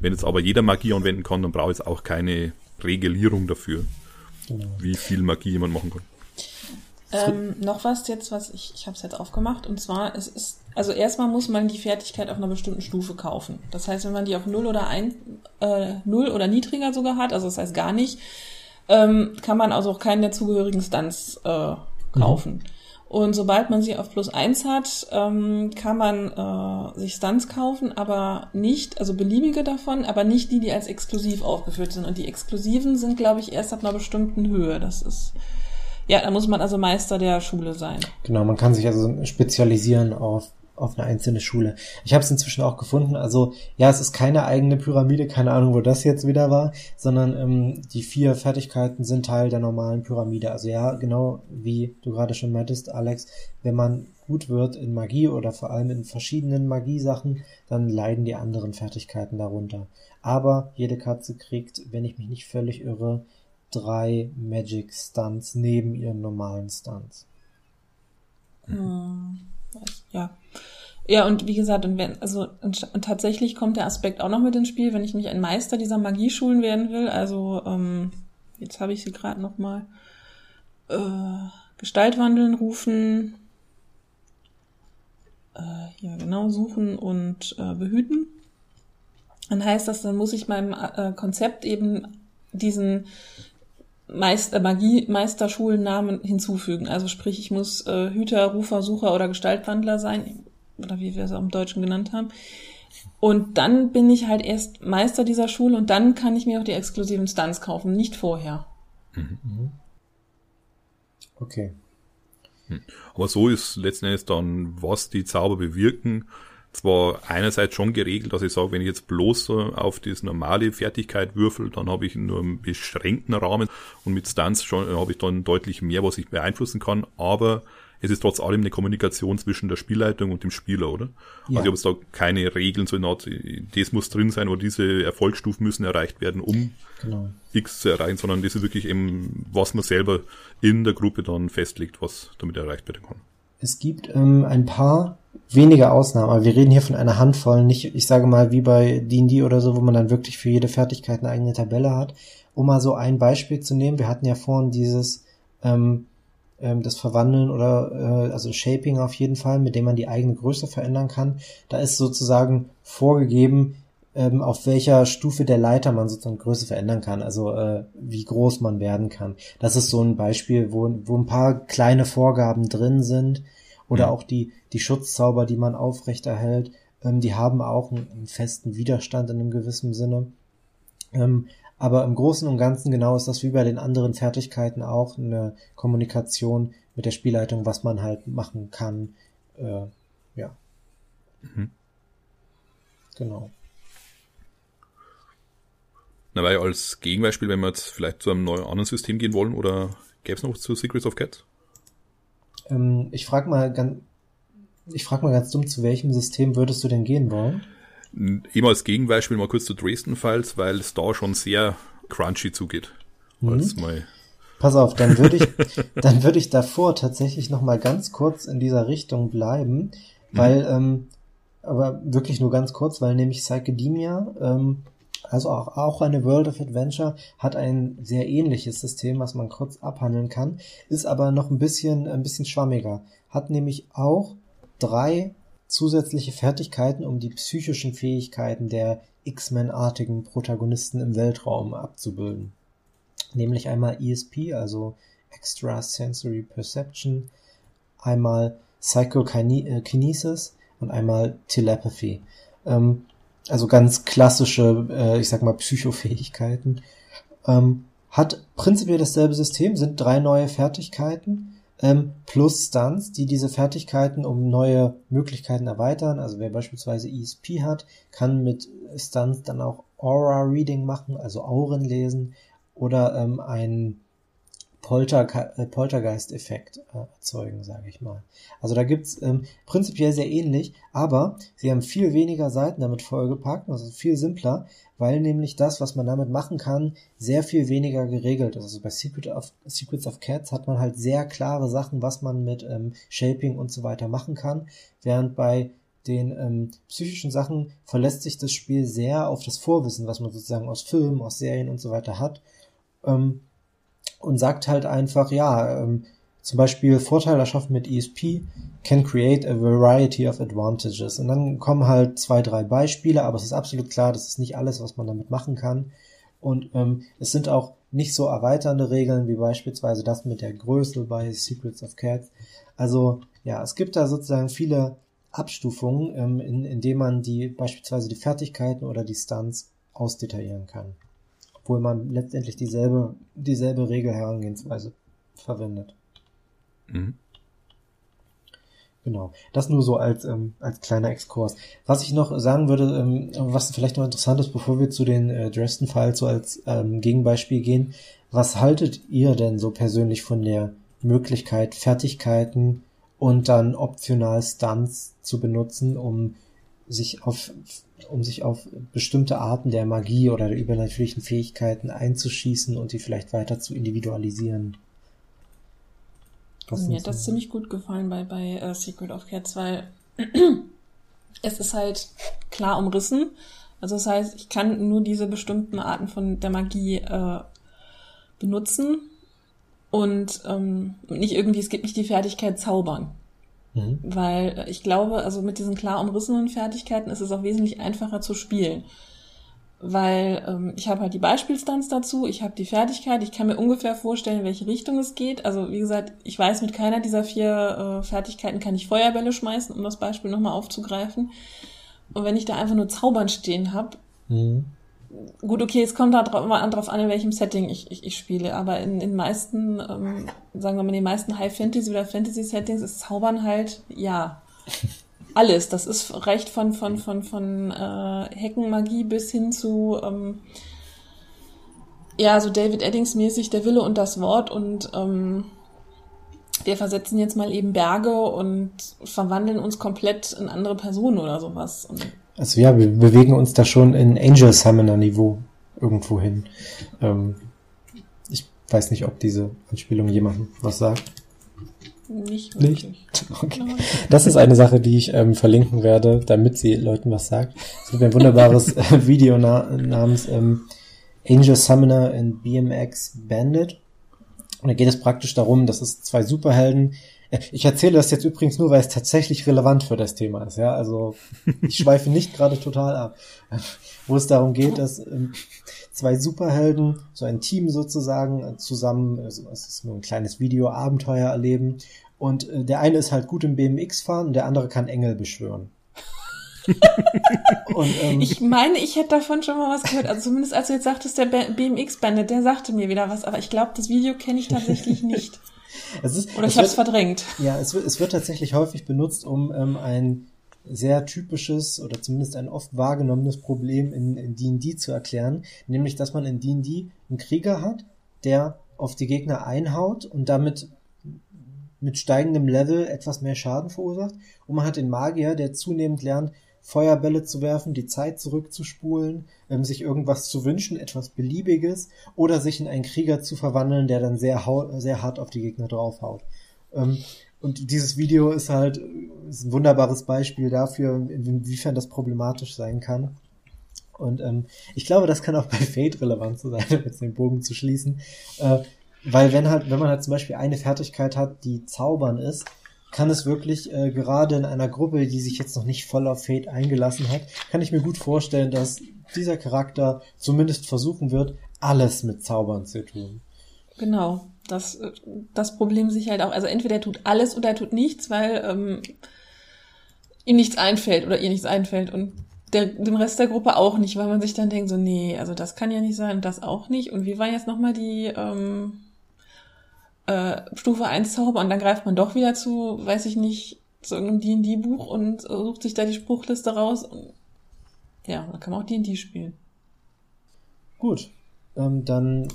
Wenn jetzt aber jeder Magie anwenden kann, dann brauche ich jetzt auch keine Regulierung dafür, genau. wie viel Magie jemand machen kann. Ähm, noch was jetzt, was ich, ich habe es jetzt aufgemacht, und zwar, es ist, also erstmal muss man die Fertigkeit auf einer bestimmten Stufe kaufen. Das heißt, wenn man die auf null oder ein, äh, null oder niedriger sogar hat, also das heißt gar nicht, ähm, kann man also auch keinen der zugehörigen Stunts äh, kaufen. Mhm. Und sobald man sie auf plus eins hat, ähm, kann man äh, sich Stunts kaufen, aber nicht, also beliebige davon, aber nicht die, die als exklusiv aufgeführt sind. Und die exklusiven sind, glaube ich, erst ab einer bestimmten Höhe. Das ist ja, da muss man also Meister der Schule sein. Genau, man kann sich also spezialisieren auf auf eine einzelne Schule. Ich habe es inzwischen auch gefunden. Also ja, es ist keine eigene Pyramide, keine Ahnung, wo das jetzt wieder war, sondern ähm, die vier Fertigkeiten sind Teil der normalen Pyramide. Also ja, genau wie du gerade schon meintest, Alex, wenn man gut wird in Magie oder vor allem in verschiedenen Magiesachen, dann leiden die anderen Fertigkeiten darunter. Aber jede Katze kriegt, wenn ich mich nicht völlig irre, drei Magic Stunts neben ihren normalen Stunts. Hm, ja. Ja, und wie gesagt, und wenn, also und, und tatsächlich kommt der Aspekt auch noch mit ins Spiel, wenn ich nicht ein Meister dieser Magieschulen werden will. Also, ähm, jetzt habe ich sie gerade noch mal äh, Gestaltwandeln rufen, äh, ja genau, suchen und äh, behüten. Dann heißt das, dann muss ich meinem äh, Konzept eben diesen Meister, Magie, Meisterschulennamen hinzufügen. Also sprich, ich muss äh, Hüter, Rufer, Sucher oder Gestaltwandler sein, oder wie wir es auch im Deutschen genannt haben. Und dann bin ich halt erst Meister dieser Schule und dann kann ich mir auch die exklusiven Stunts kaufen, nicht vorher. Mhm. Okay. Hm. Aber so ist letzten Endes dann, was die Zauber bewirken, zwar einerseits schon geregelt, dass ich sage, wenn ich jetzt bloß auf das normale Fertigkeit würfel, dann habe ich nur einen beschränkten Rahmen und mit Stunts schon habe ich dann deutlich mehr, was ich beeinflussen kann, aber es ist trotz allem eine Kommunikation zwischen der Spielleitung und dem Spieler, oder? Ja. Also ich habe da keine Regeln so in Art, das muss drin sein oder diese Erfolgsstufen müssen erreicht werden, um genau. X zu erreichen, sondern das ist wirklich eben, was man selber in der Gruppe dann festlegt, was damit erreicht werden kann. Es gibt ähm, ein paar wenige Ausnahmen, aber wir reden hier von einer Handvoll, nicht, ich sage mal, wie bei D&D oder so, wo man dann wirklich für jede Fertigkeit eine eigene Tabelle hat. Um mal so ein Beispiel zu nehmen, wir hatten ja vorhin dieses, ähm, ähm, das Verwandeln oder, äh, also Shaping auf jeden Fall, mit dem man die eigene Größe verändern kann. Da ist sozusagen vorgegeben, ähm, auf welcher Stufe der Leiter man sozusagen Größe verändern kann, also äh, wie groß man werden kann. Das ist so ein Beispiel, wo, wo ein paar kleine Vorgaben drin sind, oder mhm. auch die, die Schutzzauber, die man aufrechterhält, ähm, die haben auch einen, einen, festen Widerstand in einem gewissen Sinne. Ähm, aber im Großen und Ganzen genau ist das wie bei den anderen Fertigkeiten auch eine Kommunikation mit der Spielleitung, was man halt machen kann. Äh, ja. Mhm. Genau. Na, weil als Gegenbeispiel, wenn wir jetzt vielleicht zu einem neuen anderen System gehen wollen, oder gäbe es noch zu Secrets of Cats? Ähm, ich frage mal ganz, ich frage mal ganz dumm, zu welchem System würdest du denn gehen wollen? Immer als Gegenbeispiel mal kurz zu Dresden Files, weil es da schon sehr crunchy zugeht. Mhm. Pass auf, dann würde ich, dann würde ich davor tatsächlich noch mal ganz kurz in dieser Richtung bleiben, weil, mhm. ähm, aber wirklich nur ganz kurz, weil nämlich Psychedemia ähm, also auch, auch eine World of Adventure hat ein sehr ähnliches System, was man kurz abhandeln kann, ist aber noch ein bisschen, ein bisschen schwammiger. Hat nämlich auch drei zusätzliche Fertigkeiten, um die psychischen Fähigkeiten der X-Men-artigen Protagonisten im Weltraum abzubilden. Nämlich einmal ESP, also Extrasensory Perception, einmal Psychokinesis und einmal Telepathy. Ähm, also ganz klassische, äh, ich sag mal, Psychofähigkeiten. Ähm, hat prinzipiell dasselbe System, sind drei neue Fertigkeiten ähm, plus Stunts, die diese Fertigkeiten um neue Möglichkeiten erweitern. Also wer beispielsweise ESP hat, kann mit Stunts dann auch Aura Reading machen, also Auren lesen oder ähm, ein Polter, äh, Poltergeist-Effekt äh, erzeugen, sage ich mal. Also da gibt's ähm, prinzipiell sehr ähnlich, aber sie haben viel weniger Seiten damit vollgepackt, also viel simpler, weil nämlich das, was man damit machen kann, sehr viel weniger geregelt ist. Also bei Secret of, Secrets of Cats hat man halt sehr klare Sachen, was man mit ähm, Shaping und so weiter machen kann, während bei den ähm, psychischen Sachen verlässt sich das Spiel sehr auf das Vorwissen, was man sozusagen aus Filmen, aus Serien und so weiter hat. Ähm, und sagt halt einfach, ja, ähm, zum Beispiel Vorteil erschaffen mit ESP can create a variety of advantages. Und dann kommen halt zwei, drei Beispiele, aber es ist absolut klar, das ist nicht alles, was man damit machen kann. Und ähm, es sind auch nicht so erweiternde Regeln wie beispielsweise das mit der Größe bei Secrets of Cats. Also ja, es gibt da sozusagen viele Abstufungen, ähm, in, in denen man die beispielsweise die Fertigkeiten oder die Stunts ausdetaillieren kann obwohl man letztendlich dieselbe, dieselbe Regelherangehensweise verwendet. Mhm. Genau, das nur so als, ähm, als kleiner Exkurs. Was ich noch sagen würde, ähm, was vielleicht noch interessant ist, bevor wir zu den äh, Dresden-Files so als ähm, Gegenbeispiel gehen, was haltet ihr denn so persönlich von der Möglichkeit, Fertigkeiten und dann optional Stunts zu benutzen, um sich auf um sich auf bestimmte Arten der Magie oder der übernatürlichen Fähigkeiten einzuschießen und die vielleicht weiter zu individualisieren. Mir hat das ziemlich gut gefallen bei, bei uh, Secret of Cats, weil es ist halt klar umrissen. Also das heißt, ich kann nur diese bestimmten Arten von der Magie äh, benutzen und ähm, nicht irgendwie, es gibt nicht die Fertigkeit zaubern. Mhm. Weil ich glaube, also mit diesen klar umrissenen Fertigkeiten ist es auch wesentlich einfacher zu spielen. Weil ähm, ich habe halt die Beispielstunts dazu, ich habe die Fertigkeit, ich kann mir ungefähr vorstellen, in welche Richtung es geht. Also wie gesagt, ich weiß, mit keiner dieser vier äh, Fertigkeiten kann ich Feuerbälle schmeißen, um das Beispiel nochmal aufzugreifen. Und wenn ich da einfach nur Zaubern stehen habe, mhm gut, okay, es kommt da drauf, immer drauf an, in welchem Setting ich, ich, ich spiele, aber in den meisten, ähm, sagen wir mal, in den meisten High Fantasy oder Fantasy Settings ist Zaubern halt, ja, alles. Das ist recht von, von, von, von äh, Heckenmagie bis hin zu, ähm, ja, so David Eddings mäßig der Wille und das Wort und ähm, wir versetzen jetzt mal eben Berge und verwandeln uns komplett in andere Personen oder sowas. Und also ja, wir bewegen uns da schon in Angel Summoner Niveau irgendwo hin. Ähm, ich weiß nicht, ob diese Anspielung jemandem was sagt. Nicht wirklich. Nicht? Okay. Das ist eine Sache, die ich ähm, verlinken werde, damit sie Leuten was sagt. Es gibt ein wunderbares äh, Video na namens ähm, Angel Summoner in BMX Bandit. Und da geht es praktisch darum, dass es zwei Superhelden. Ich erzähle das jetzt übrigens nur, weil es tatsächlich relevant für das Thema ist. Ja, also ich schweife nicht gerade total ab, wo es darum geht, dass ähm, zwei Superhelden, so ein Team sozusagen, äh, zusammen, also es ist nur ein kleines Video-Abenteuer erleben. Und äh, der eine ist halt gut im BMX fahren und der andere kann Engel beschwören. und, ähm, ich meine, ich hätte davon schon mal was gehört. Also zumindest als du jetzt sagtest, der BMX-Bandit, der sagte mir wieder was, aber ich glaube, das Video kenne ich tatsächlich nicht. Ist, Oder ich habe es verdrängt. Ja, es wird, es wird tatsächlich häufig benutzt, um ähm, ein sehr typisches oder zumindest ein oft wahrgenommenes Problem in, in D&D zu erklären, nämlich dass man in D&D einen Krieger hat, der auf die Gegner einhaut und damit mit steigendem Level etwas mehr Schaden verursacht und man hat den Magier, der zunehmend lernt, Feuerbälle zu werfen, die Zeit zurückzuspulen, ähm, sich irgendwas zu wünschen, etwas Beliebiges, oder sich in einen Krieger zu verwandeln, der dann sehr, sehr hart auf die Gegner draufhaut. Ähm, und dieses Video ist halt ist ein wunderbares Beispiel dafür, inwiefern das problematisch sein kann. Und ähm, ich glaube, das kann auch bei Fate relevant sein, um jetzt den Bogen zu schließen. Äh, weil wenn halt, wenn man halt zum Beispiel eine Fertigkeit hat, die zaubern ist, kann es wirklich äh, gerade in einer Gruppe, die sich jetzt noch nicht voll auf Fate eingelassen hat, kann ich mir gut vorstellen, dass dieser Charakter zumindest versuchen wird, alles mit Zaubern zu tun. Genau das, das Problem sich halt auch, also entweder er tut alles oder er tut nichts, weil ähm, ihm nichts einfällt oder ihr nichts einfällt und der, dem Rest der Gruppe auch nicht, weil man sich dann denkt, so, nee, also das kann ja nicht sein das auch nicht. Und wie war jetzt nochmal die ähm, äh, Stufe 1 Zauber und dann greift man doch wieder zu, weiß ich nicht, zu irgendeinem D&D-Buch und sucht sich da die Spruchliste raus. Und, ja, dann kann man auch D&D spielen. Gut, ähm, dann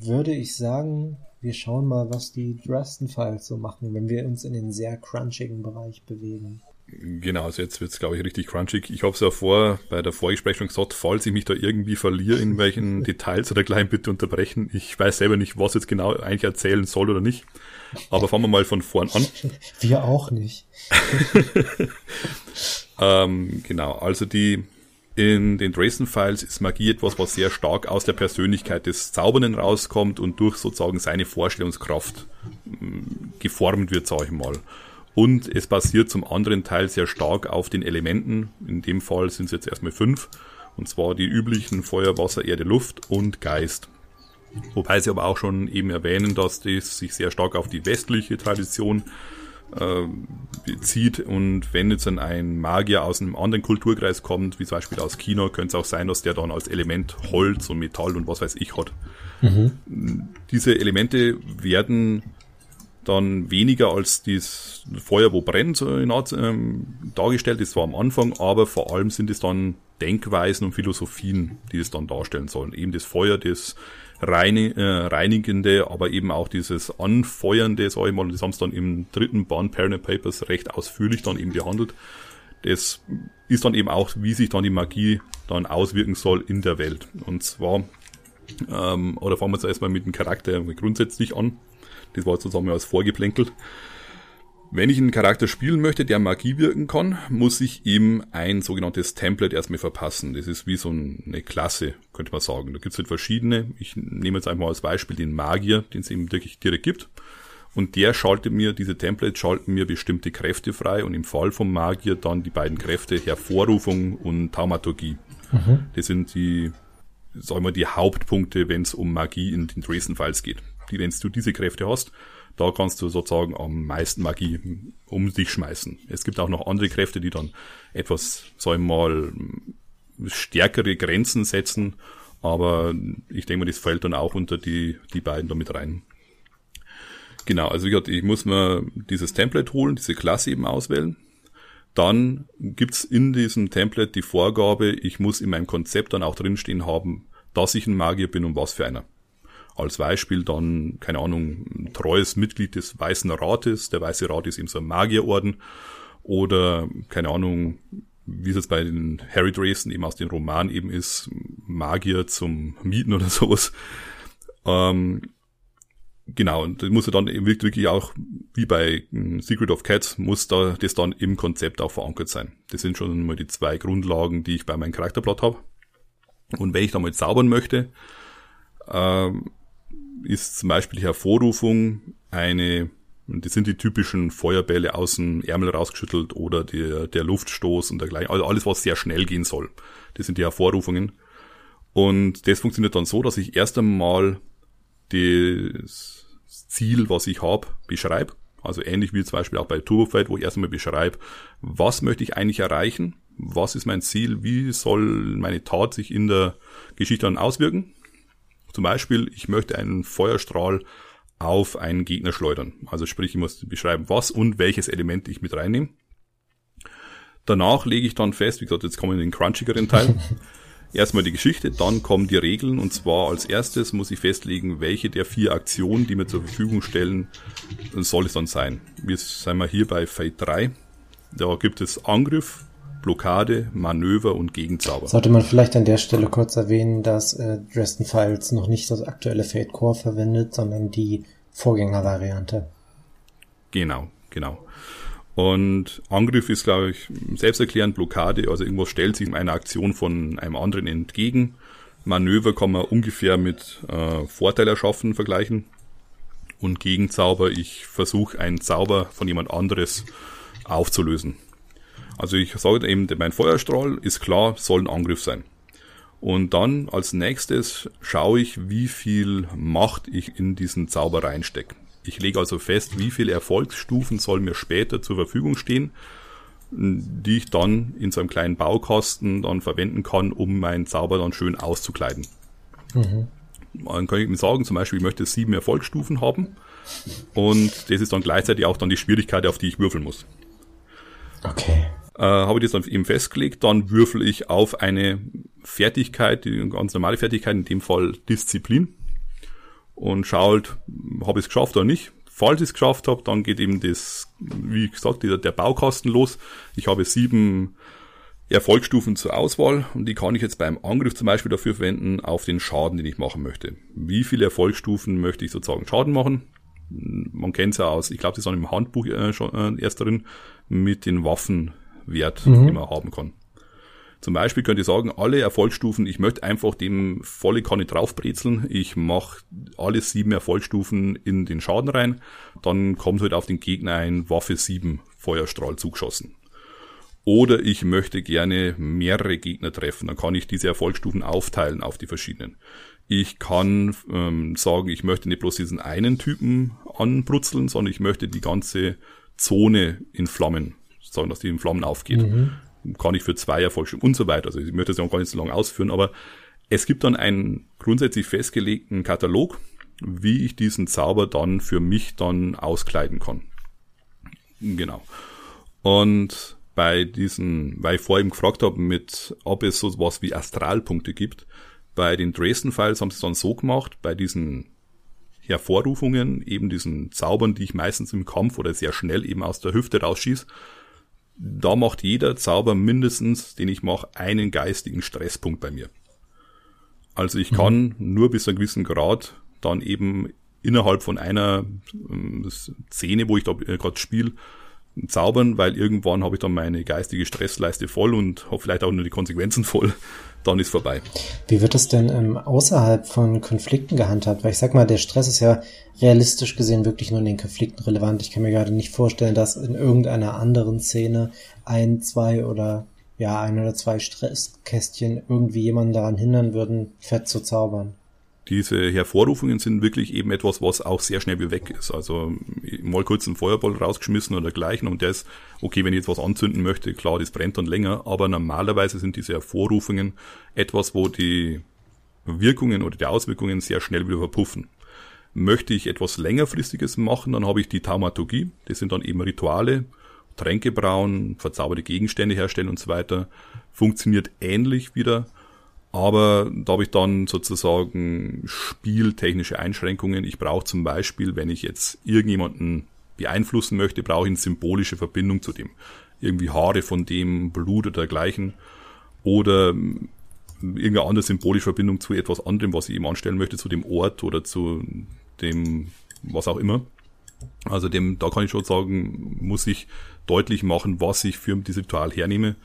würde ich sagen, wir schauen mal, was die Dresden Files so machen, wenn wir uns in den sehr crunchigen Bereich bewegen. Genau, also jetzt wird's glaube ich, richtig crunchig. Ich habe es ja vor bei der Vorgesprächung gesagt, falls ich mich da irgendwie verliere in welchen Details oder gleich bitte unterbrechen. Ich weiß selber nicht, was jetzt genau eigentlich erzählen soll oder nicht. Aber fangen wir mal von vorn an. Wir auch nicht. ähm, genau, also die in den Dresden-Files ist Magie etwas, was sehr stark aus der Persönlichkeit des Zaubernden rauskommt und durch sozusagen seine Vorstellungskraft mm, geformt wird, sage ich mal. Und es basiert zum anderen Teil sehr stark auf den Elementen. In dem Fall sind es jetzt erstmal fünf. Und zwar die üblichen Feuer, Wasser, Erde, Luft und Geist. Wobei sie aber auch schon eben erwähnen, dass das sich sehr stark auf die westliche Tradition äh, zieht und wenn jetzt dann ein Magier aus einem anderen Kulturkreis kommt, wie zum Beispiel aus China, könnte es auch sein, dass der dann als Element Holz und Metall und was weiß ich hat. Mhm. Diese Elemente werden dann weniger als das Feuer, wo brennt, ähm, dargestellt. Das war am Anfang, aber vor allem sind es dann Denkweisen und Philosophien, die es dann darstellen sollen. Eben das Feuer, das äh, reinigende, aber eben auch dieses anfeuernde, sag ich mal, das haben sie dann im dritten Band Parent Papers recht ausführlich dann eben behandelt. Das ist dann eben auch, wie sich dann die Magie dann auswirken soll in der Welt. Und zwar, ähm, oder fangen wir jetzt erstmal mit dem Charakter grundsätzlich an. Das war sozusagen als Vorgeplänkel. Wenn ich einen Charakter spielen möchte, der Magie wirken kann, muss ich ihm ein sogenanntes Template erstmal verpassen. Das ist wie so eine Klasse, könnte man sagen. Da gibt es halt verschiedene. Ich nehme jetzt einfach mal als Beispiel den Magier, den es eben wirklich direkt gibt. Und der schaltet mir, diese Templates schalten mir bestimmte Kräfte frei und im Fall vom Magier dann die beiden Kräfte Hervorrufung und Taumaturgie. Mhm. Das sind die, sagen wir, die Hauptpunkte, wenn es um Magie in den Dresden-Files geht. Die, wenn du diese Kräfte hast, da kannst du sozusagen am meisten Magie um dich schmeißen. Es gibt auch noch andere Kräfte, die dann etwas, sag ich mal, stärkere Grenzen setzen, aber ich denke mal, das fällt dann auch unter die, die beiden damit rein. Genau, also ich, ich muss mir dieses Template holen, diese Klasse eben auswählen. Dann gibt's in diesem Template die Vorgabe, ich muss in meinem Konzept dann auch drinstehen haben, dass ich ein Magier bin und was für einer. Als Beispiel dann, keine Ahnung, ein treues Mitglied des Weißen Rates. Der Weiße Rat ist eben so ein Magierorden. Oder, keine Ahnung, wie es jetzt bei den Harry Dresden eben aus den Romanen eben ist, Magier zum Mieten oder sowas. Ähm, genau, und das muss ja dann eben wirklich auch, wie bei hm, Secret of Cats, muss da das dann im Konzept auch verankert sein. Das sind schon mal die zwei Grundlagen, die ich bei meinem Charakterblatt habe. Und wenn ich da mal zaubern möchte, ähm, ist zum Beispiel die Hervorrufung eine, das sind die typischen Feuerbälle aus dem Ärmel rausgeschüttelt oder der, der Luftstoß und dergleichen. Also alles, was sehr schnell gehen soll. Das sind die Hervorrufungen. Und das funktioniert dann so, dass ich erst einmal das Ziel, was ich habe, beschreibe. Also ähnlich wie zum Beispiel auch bei Turbofeld, wo ich erst einmal beschreibe, was möchte ich eigentlich erreichen, was ist mein Ziel, wie soll meine Tat sich in der Geschichte dann auswirken. Zum Beispiel, ich möchte einen Feuerstrahl auf einen Gegner schleudern. Also sprich, ich muss beschreiben, was und welches Element ich mit reinnehme. Danach lege ich dann fest, wie gesagt, jetzt kommen wir in den crunchigeren Teil. Erstmal die Geschichte, dann kommen die Regeln und zwar als erstes muss ich festlegen, welche der vier Aktionen, die mir zur Verfügung stellen, soll es dann sein. Wir sind wir hier bei Fate 3. Da gibt es Angriff, Blockade, Manöver und Gegenzauber. Sollte man vielleicht an der Stelle kurz erwähnen, dass äh, Dresden Files noch nicht das aktuelle Fate Core verwendet, sondern die Vorgängervariante. Genau, genau. Und Angriff ist, glaube ich, selbsterklärend Blockade, also irgendwas stellt sich einer Aktion von einem anderen entgegen. Manöver kann man ungefähr mit äh, Vorteil erschaffen vergleichen. Und Gegenzauber, ich versuche einen Zauber von jemand anderes aufzulösen. Also ich sage eben, mein Feuerstrahl ist klar, soll ein Angriff sein. Und dann als nächstes schaue ich, wie viel Macht ich in diesen Zauber reinstecke. Ich lege also fest, wie viele Erfolgsstufen soll mir später zur Verfügung stehen, die ich dann in so einem kleinen Baukasten dann verwenden kann, um meinen Zauber dann schön auszukleiden. Mhm. Dann kann ich mir sagen, zum Beispiel, ich möchte sieben Erfolgsstufen haben und das ist dann gleichzeitig auch dann die Schwierigkeit, auf die ich würfeln muss. Okay äh, habe ich das dann eben festgelegt, dann würfel ich auf eine Fertigkeit, die ganz normale Fertigkeit, in dem Fall Disziplin und schaue halt, habe ich es geschafft oder nicht. Falls ich es geschafft habe, dann geht eben das, wie gesagt, der, der Baukasten los. Ich habe sieben Erfolgsstufen zur Auswahl und die kann ich jetzt beim Angriff zum Beispiel dafür verwenden auf den Schaden, den ich machen möchte. Wie viele Erfolgsstufen möchte ich sozusagen Schaden machen? Man kennt es ja aus, ich glaube, das ist auch im Handbuch äh, schon äh, erst drin, mit den Waffen Wert, mhm. den man haben kann. Zum Beispiel könnte ich sagen, alle Erfolgsstufen, ich möchte einfach dem volle Kanne draufbrezeln. Ich mache alle sieben Erfolgsstufen in den Schaden rein. Dann kommt halt auf den Gegner ein Waffe 7 Feuerstrahl zugeschossen. Oder ich möchte gerne mehrere Gegner treffen. Dann kann ich diese Erfolgsstufen aufteilen auf die verschiedenen. Ich kann ähm, sagen, ich möchte nicht bloß diesen einen Typen anbrutzeln, sondern ich möchte die ganze Zone in Flammen sagen, dass die in Flammen aufgeht. Mhm. Kann ich für zwei Erfolgsstufen und so weiter. Also ich möchte das ja auch gar nicht so lange ausführen, aber es gibt dann einen grundsätzlich festgelegten Katalog, wie ich diesen Zauber dann für mich dann auskleiden kann. Genau. Und bei diesen, weil ich vorhin gefragt habe, mit, ob es so was wie Astralpunkte gibt, bei den Dresden-Files haben sie es dann so gemacht, bei diesen Hervorrufungen, eben diesen Zaubern, die ich meistens im Kampf oder sehr schnell eben aus der Hüfte rausschieße, da macht jeder Zauber mindestens, den ich mache, einen geistigen Stresspunkt bei mir. Also ich kann mhm. nur bis zu einem gewissen Grad dann eben innerhalb von einer ähm, Szene, wo ich da äh, gerade spiele, zaubern, weil irgendwann habe ich dann meine geistige Stressleiste voll und habe vielleicht auch nur die Konsequenzen voll dann ist vorbei. Wie wird es denn ähm, außerhalb von Konflikten gehandhabt? Weil ich sag mal, der Stress ist ja realistisch gesehen wirklich nur in den Konflikten relevant. Ich kann mir gerade nicht vorstellen, dass in irgendeiner anderen Szene ein, zwei oder ja, ein oder zwei Stresskästchen irgendwie jemanden daran hindern würden, fett zu zaubern diese Hervorrufungen sind wirklich eben etwas, was auch sehr schnell wieder weg ist. Also mal kurz einen Feuerball rausgeschmissen oder dergleichen und der ist, okay, wenn ich jetzt was anzünden möchte, klar, das brennt dann länger, aber normalerweise sind diese Hervorrufungen etwas, wo die Wirkungen oder die Auswirkungen sehr schnell wieder verpuffen. Möchte ich etwas längerfristiges machen, dann habe ich die Taumaturgie, das sind dann eben Rituale, Tränke brauen, verzauberte Gegenstände herstellen und so weiter. Funktioniert ähnlich wieder, Aber da habe ich dann sozusagen spieltechnische Einschränkungen. Ich brauche zum Beispiel, wenn ich jetzt irgendjemanden beeinflussen möchte, brauche ich eine symbolische Verbindung zu dem. Irgendwie Haare von dem, Blut oder dergleichen. Oder irgendeine andere symbolische Verbindung zu etwas anderem, was ich ihm anstellen möchte, zu dem Ort oder zu dem, was auch immer. Also dem, da kann ich schon sagen, muss ich deutlich machen, was ich für dieses Ritual hernehme.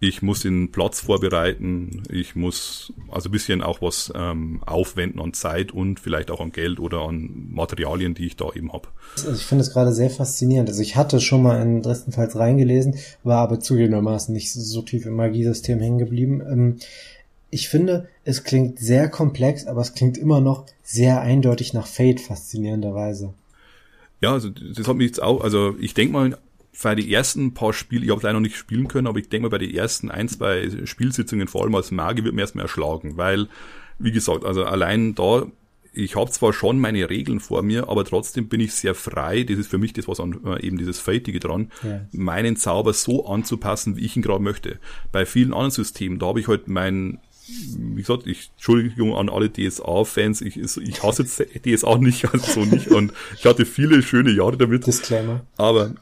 Ich muss den Platz vorbereiten, ich muss also ein bisschen auch was ähm, aufwenden an Zeit und vielleicht auch an Geld oder an Materialien, die ich da eben habe. Also ich finde es gerade sehr faszinierend. Also ich hatte schon mal in Dresdenfalls reingelesen, war aber zugegebenermaßen nicht so tief im Magiesystem hängen geblieben. Ähm, ich finde, es klingt sehr komplex, aber es klingt immer noch sehr eindeutig nach Fate, faszinierenderweise. Ja, also das hat mich jetzt auch, also ich denke mal, bei den ersten paar Spiele, ich habe leider noch nicht spielen können, aber ich denke mal, bei den ersten ein, zwei Spielsitzungen, vor allem als Magi, wird mir erstmal erschlagen, weil, wie gesagt, also allein da, ich habe zwar schon meine Regeln vor mir, aber trotzdem bin ich sehr frei, das ist für mich das, was an, äh, eben dieses Fatige dran, ja. meinen Zauber so anzupassen, wie ich ihn gerade möchte. Bei vielen anderen Systemen, da habe ich halt mein wie gesagt, ich, Entschuldigung an alle DSA-Fans, ich, ich hasse jetzt DSA nicht, also so nicht, und ich hatte viele schöne Jahre damit. Disclaimer. Aber,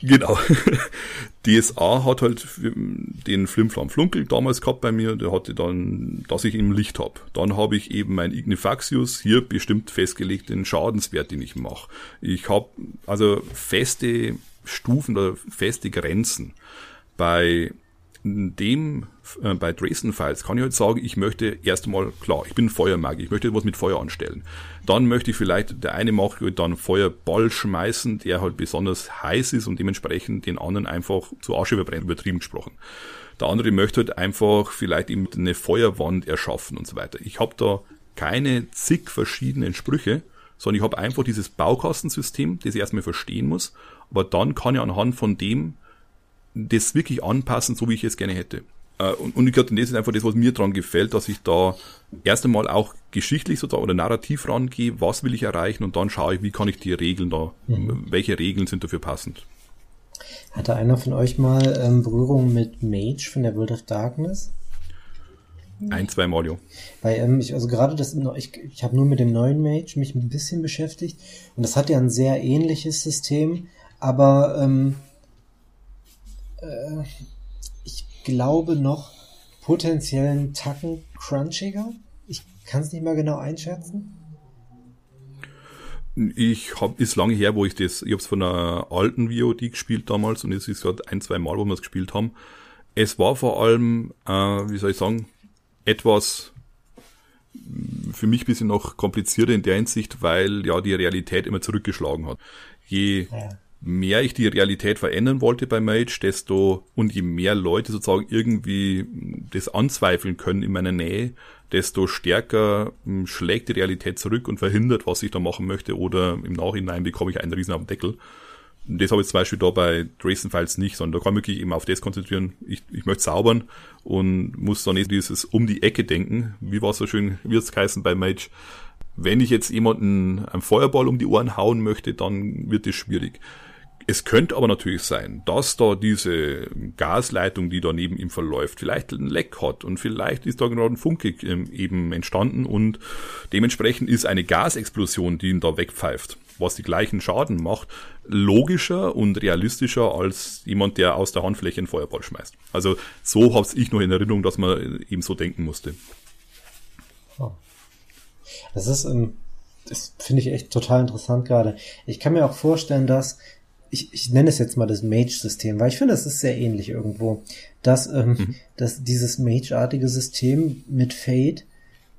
genau. DSA hat halt den Flimflam Flunkel damals gehabt bei mir, der hatte dann, dass ich im Licht hab. Dann habe ich eben mein Ignifaxius hier bestimmt festgelegt den Schadenswert, den ich mache. Ich habe also feste Stufen oder feste Grenzen. Bei dem äh, bei Dresden Files kann ich halt sagen, ich möchte erst einmal, klar, ich bin Feuermagier, ich möchte was mit Feuer anstellen. Dann möchte ich vielleicht, der eine macht halt dann Feuerball schmeißen, der halt besonders heiß ist und dementsprechend den anderen einfach zu Asche verbrennt, übertrieben gesprochen. Der andere möchte halt einfach vielleicht eben eine Feuerwand erschaffen und so weiter. Ich habe da keine zig verschiedenen Sprüche, sondern ich habe einfach dieses Baukastensystem, das ich erstmal verstehen muss, aber dann kann ich anhand von dem das wirklich anpassen, so wie ich es gerne hätte. Äh, und, und ich glaube, das ist einfach das, was mir dran gefällt, dass ich da erst einmal auch geschichtlich sozusagen oder narrativ rangehe, was will ich erreichen und dann schaue ich, wie kann ich die Regeln da, mhm. welche Regeln sind dafür passend. Hatte einer von euch mal ähm, Berührung mit Mage von der World of Darkness? Ein, zwei Mal, ja. Weil, ähm, ich, also gerade das, ich, ich habe nur mit dem neuen Mage mich ein bisschen beschäftigt und das hat ja ein sehr ähnliches System, aber ähm, äh, ich glaube noch potenziellen Tacken crunchiger. Ich kann es nicht mal genau einschätzen. Ich habe ist lange her, wo ich das, ich habe es von einer alten VOD gespielt damals und es ist gerade ein, zwei Mal, wo wir es gespielt haben. Es war vor allem, äh, wie soll ich sagen, etwas für mich bisschen noch komplizierter in der Hinsicht, weil ja die Realität immer zurückgeschlagen hat. Je ja mehr ich die Realität verändern wollte bei Mage, desto und je mehr Leute sozusagen irgendwie das anzweifeln können in meiner Nähe, desto stärker hm, schlägt die Realität zurück und verhindert, was ich da machen möchte oder im Nachhinein bekomme ich einen riesen auf den Deckel. Das habe ich zum Beispiel da bei Dresden Files nicht, sondern da kann ich wirklich eben auf das konzentrieren. Ich, ich möchte zaubern und muss dann nicht dieses um die Ecke denken. Wie war es so schön, wie es geheißen bei Mage? Wenn ich jetzt jemanden einen Feuerball um die Ohren hauen möchte, dann wird es schwierig. Es könnte aber natürlich sein, dass da diese Gasleitung, die da neben ihm verläuft, vielleicht ein Leck hat und vielleicht ist da gerade ein Funke ähm, eben entstanden und dementsprechend ist eine Gasexplosion, die ihn da wegpfeift, was die gleichen Schaden macht, logischer und realistischer als jemand, der aus der Handfläche einen Feuerball schmeißt. Also so habe ich noch in Erinnerung, dass man eben so denken musste. Das ist, ähm, das finde ich echt total interessant gerade. Ich kann mir auch vorstellen, dass ich, ich nenne es jetzt mal das Mage-System, weil ich finde, es ist sehr ähnlich irgendwo, dass, ähm, mhm. dass dieses Mage-artige System mit Fate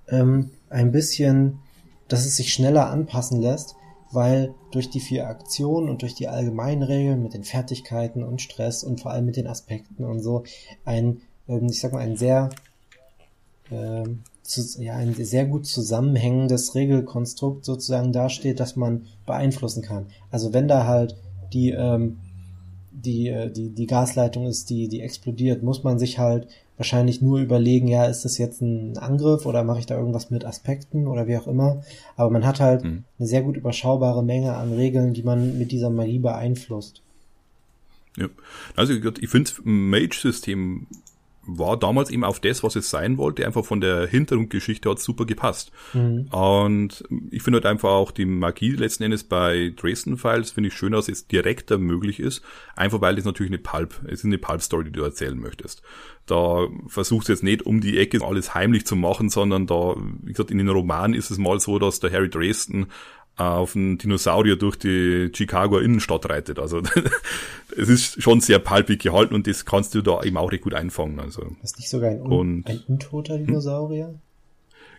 ähm, ein bisschen, dass es sich schneller anpassen lässt, weil durch die vier Aktionen und durch die allgemeinen Regeln mit den Fertigkeiten und Stress und vor allem mit den Aspekten und so ein, ähm, ich sag mal, ein sehr ähm, zu, ja, ein sehr gut zusammenhängendes Regelkonstrukt sozusagen dasteht, das man beeinflussen kann. Also wenn da halt die, ähm, die, äh, die, die Gasleitung ist, die, die explodiert, muss man sich halt wahrscheinlich nur überlegen, ja, ist das jetzt ein Angriff oder mache ich da irgendwas mit Aspekten oder wie auch immer. Aber man hat halt mhm. eine sehr gut überschaubare Menge an Regeln, die man mit dieser Magie beeinflusst. Ja, also ich finde Mage-System war damals eben auf das, was es sein wollte, einfach von der Hintergrundgeschichte hat super gepasst. Mhm. Und ich finde halt einfach auch die Magie letzten Endes bei Dresden Files, finde ich schön, dass es direkter möglich ist, einfach weil es natürlich eine Pulp, es ist eine Pulp-Story, die du erzählen möchtest. Da versuchst du jetzt nicht um die Ecke alles heimlich zu machen, sondern da, wie gesagt, in den Romanen ist es mal so, dass der Harry Dresden auf einen Dinosaurier durch die Chicagoer Innenstadt reitet. Also es ist schon sehr palpig gehalten und das kannst du da eben auch recht gut einfangen. Also. Ist nicht sogar ein, un und, ein untoter Dinosaurier?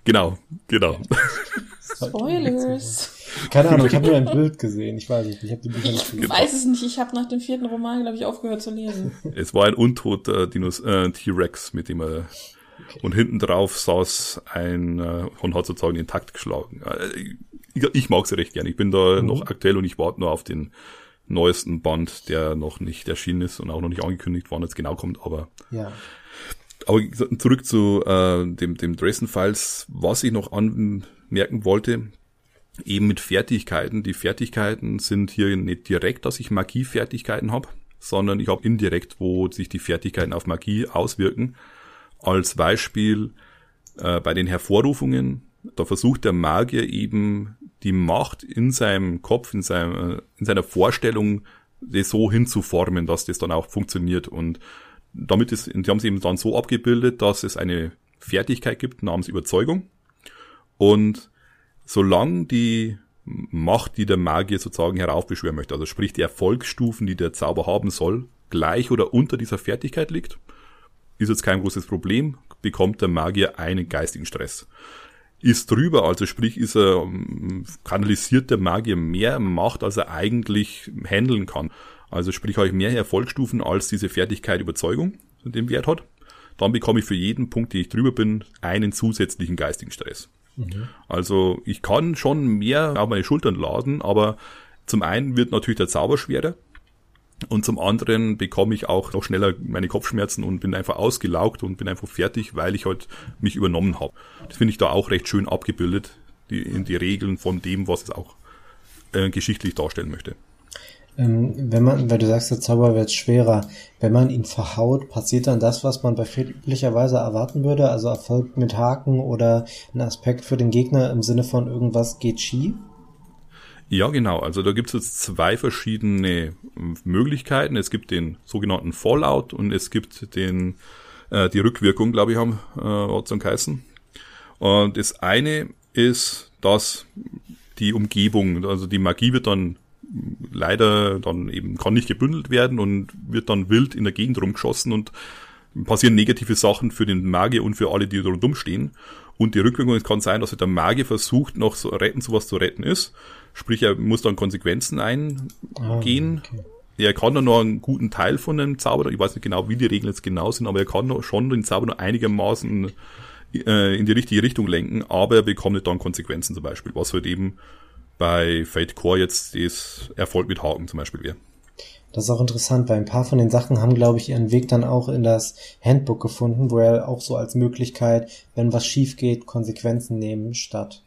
Genau, genau. Spoilers. Keine Ahnung, ich habe nur ein Bild gesehen. Ich weiß es nicht. Ich habe die Bücher nicht gelesen. Ich weiß es nicht. Ich habe nach dem vierten Roman, glaube ich, aufgehört zu lesen. Es war ein untoter Dinos äh, T-Rex, mit dem er okay. und hinten drauf saß ein äh, und hat sozusagen den Takt geschlagen. Äh, ich, mag sie recht gern. Ich bin da mhm. noch aktuell und ich warte nur auf den neuesten Band, der noch nicht erschienen ist und auch noch nicht angekündigt, wann jetzt genau kommt, aber ja. Aber zurück zu äh, dem, dem Dresden Files, was ich noch anmerken wollte, eben mit Fertigkeiten. Die Fertigkeiten sind hier nicht direkt, dass ich Magiefertigkeiten habe, sondern ich habe indirekt, wo sich die Fertigkeiten auf Magie auswirken. Als Beispiel äh, bei den Hervorrufungen, da versucht der Magier eben die Macht in seinem Kopf, in, seinem, in seiner Vorstellung, das so hinzuformen, dass das dann auch funktioniert. Und damit ist, die haben sie eben dann so abgebildet, dass es eine Fertigkeit gibt namens Überzeugung. Und solange die Macht, die der Magier sozusagen heraufbeschwören möchte, also sprich die Erfolgsstufen, die der Zauber haben soll, gleich oder unter dieser Fertigkeit liegt, ist jetzt kein großes Problem, bekommt der Magier einen geistigen Stress ist drüber, also sprich ist er, ähm, kanalisiert der Magier mehr Macht, als er eigentlich handeln kann. Also sprich habe ich mehr Erfolgsstufen als diese Fertigkeit Überzeugung, den Wert hat. Dann bekomme ich für jeden Punkt, den ich drüber bin, einen zusätzlichen geistigen Stress. Mhm. Also ich kann schon mehr auf meine Schultern laden, aber zum einen wird natürlich der Zauber schwerer. Und zum anderen bekomme ich auch noch schneller meine Kopfschmerzen und bin einfach ausgelaugt und bin einfach fertig, weil ich halt mich übernommen habe. Das finde ich da auch recht schön abgebildet, die, in die Regeln von dem, was es auch äh, geschichtlich darstellen möchte. Ähm, wenn man, weil du sagst, der Zauber wird schwerer, wenn man ihn verhaut, passiert dann das, was man bei erwarten würde, also Erfolg mit Haken oder ein Aspekt für den Gegner im Sinne von irgendwas geht schief? Ja, genau. Also da gibt es jetzt zwei verschiedene Möglichkeiten. Es gibt den sogenannten Fallout und es gibt den äh, die Rückwirkung, glaube ich, haben äh, Watson geheißen. Und das eine ist, dass die Umgebung, also die Magie wird dann leider dann eben kann nicht gebündelt werden und wird dann wild in der Gegend rumgeschossen und passieren negative Sachen für den Magier und für alle, die rundum stehen. Und die Rückwirkung kann sein, dass der Magier versucht, noch so retten, so was zu retten ist. Sprich, er muss dann Konsequenzen eingehen. Ah, okay. Er kann dann noch einen guten Teil von dem Zauber, ich weiß nicht genau, wie die Regeln jetzt genau sind, aber er kann noch schon den Zauber noch einigermaßen äh, in die richtige Richtung lenken, aber er bekommt dann Konsequenzen zum Beispiel, was halt eben bei Fate Core jetzt das Erfolg mit Haken zum Beispiel wäre. Das ist auch interessant, weil ein paar von den Sachen haben, glaube ich, ihren Weg dann auch in das Handbook gefunden, wo er auch so als Möglichkeit, wenn was schief geht, Konsequenzen nehmen statt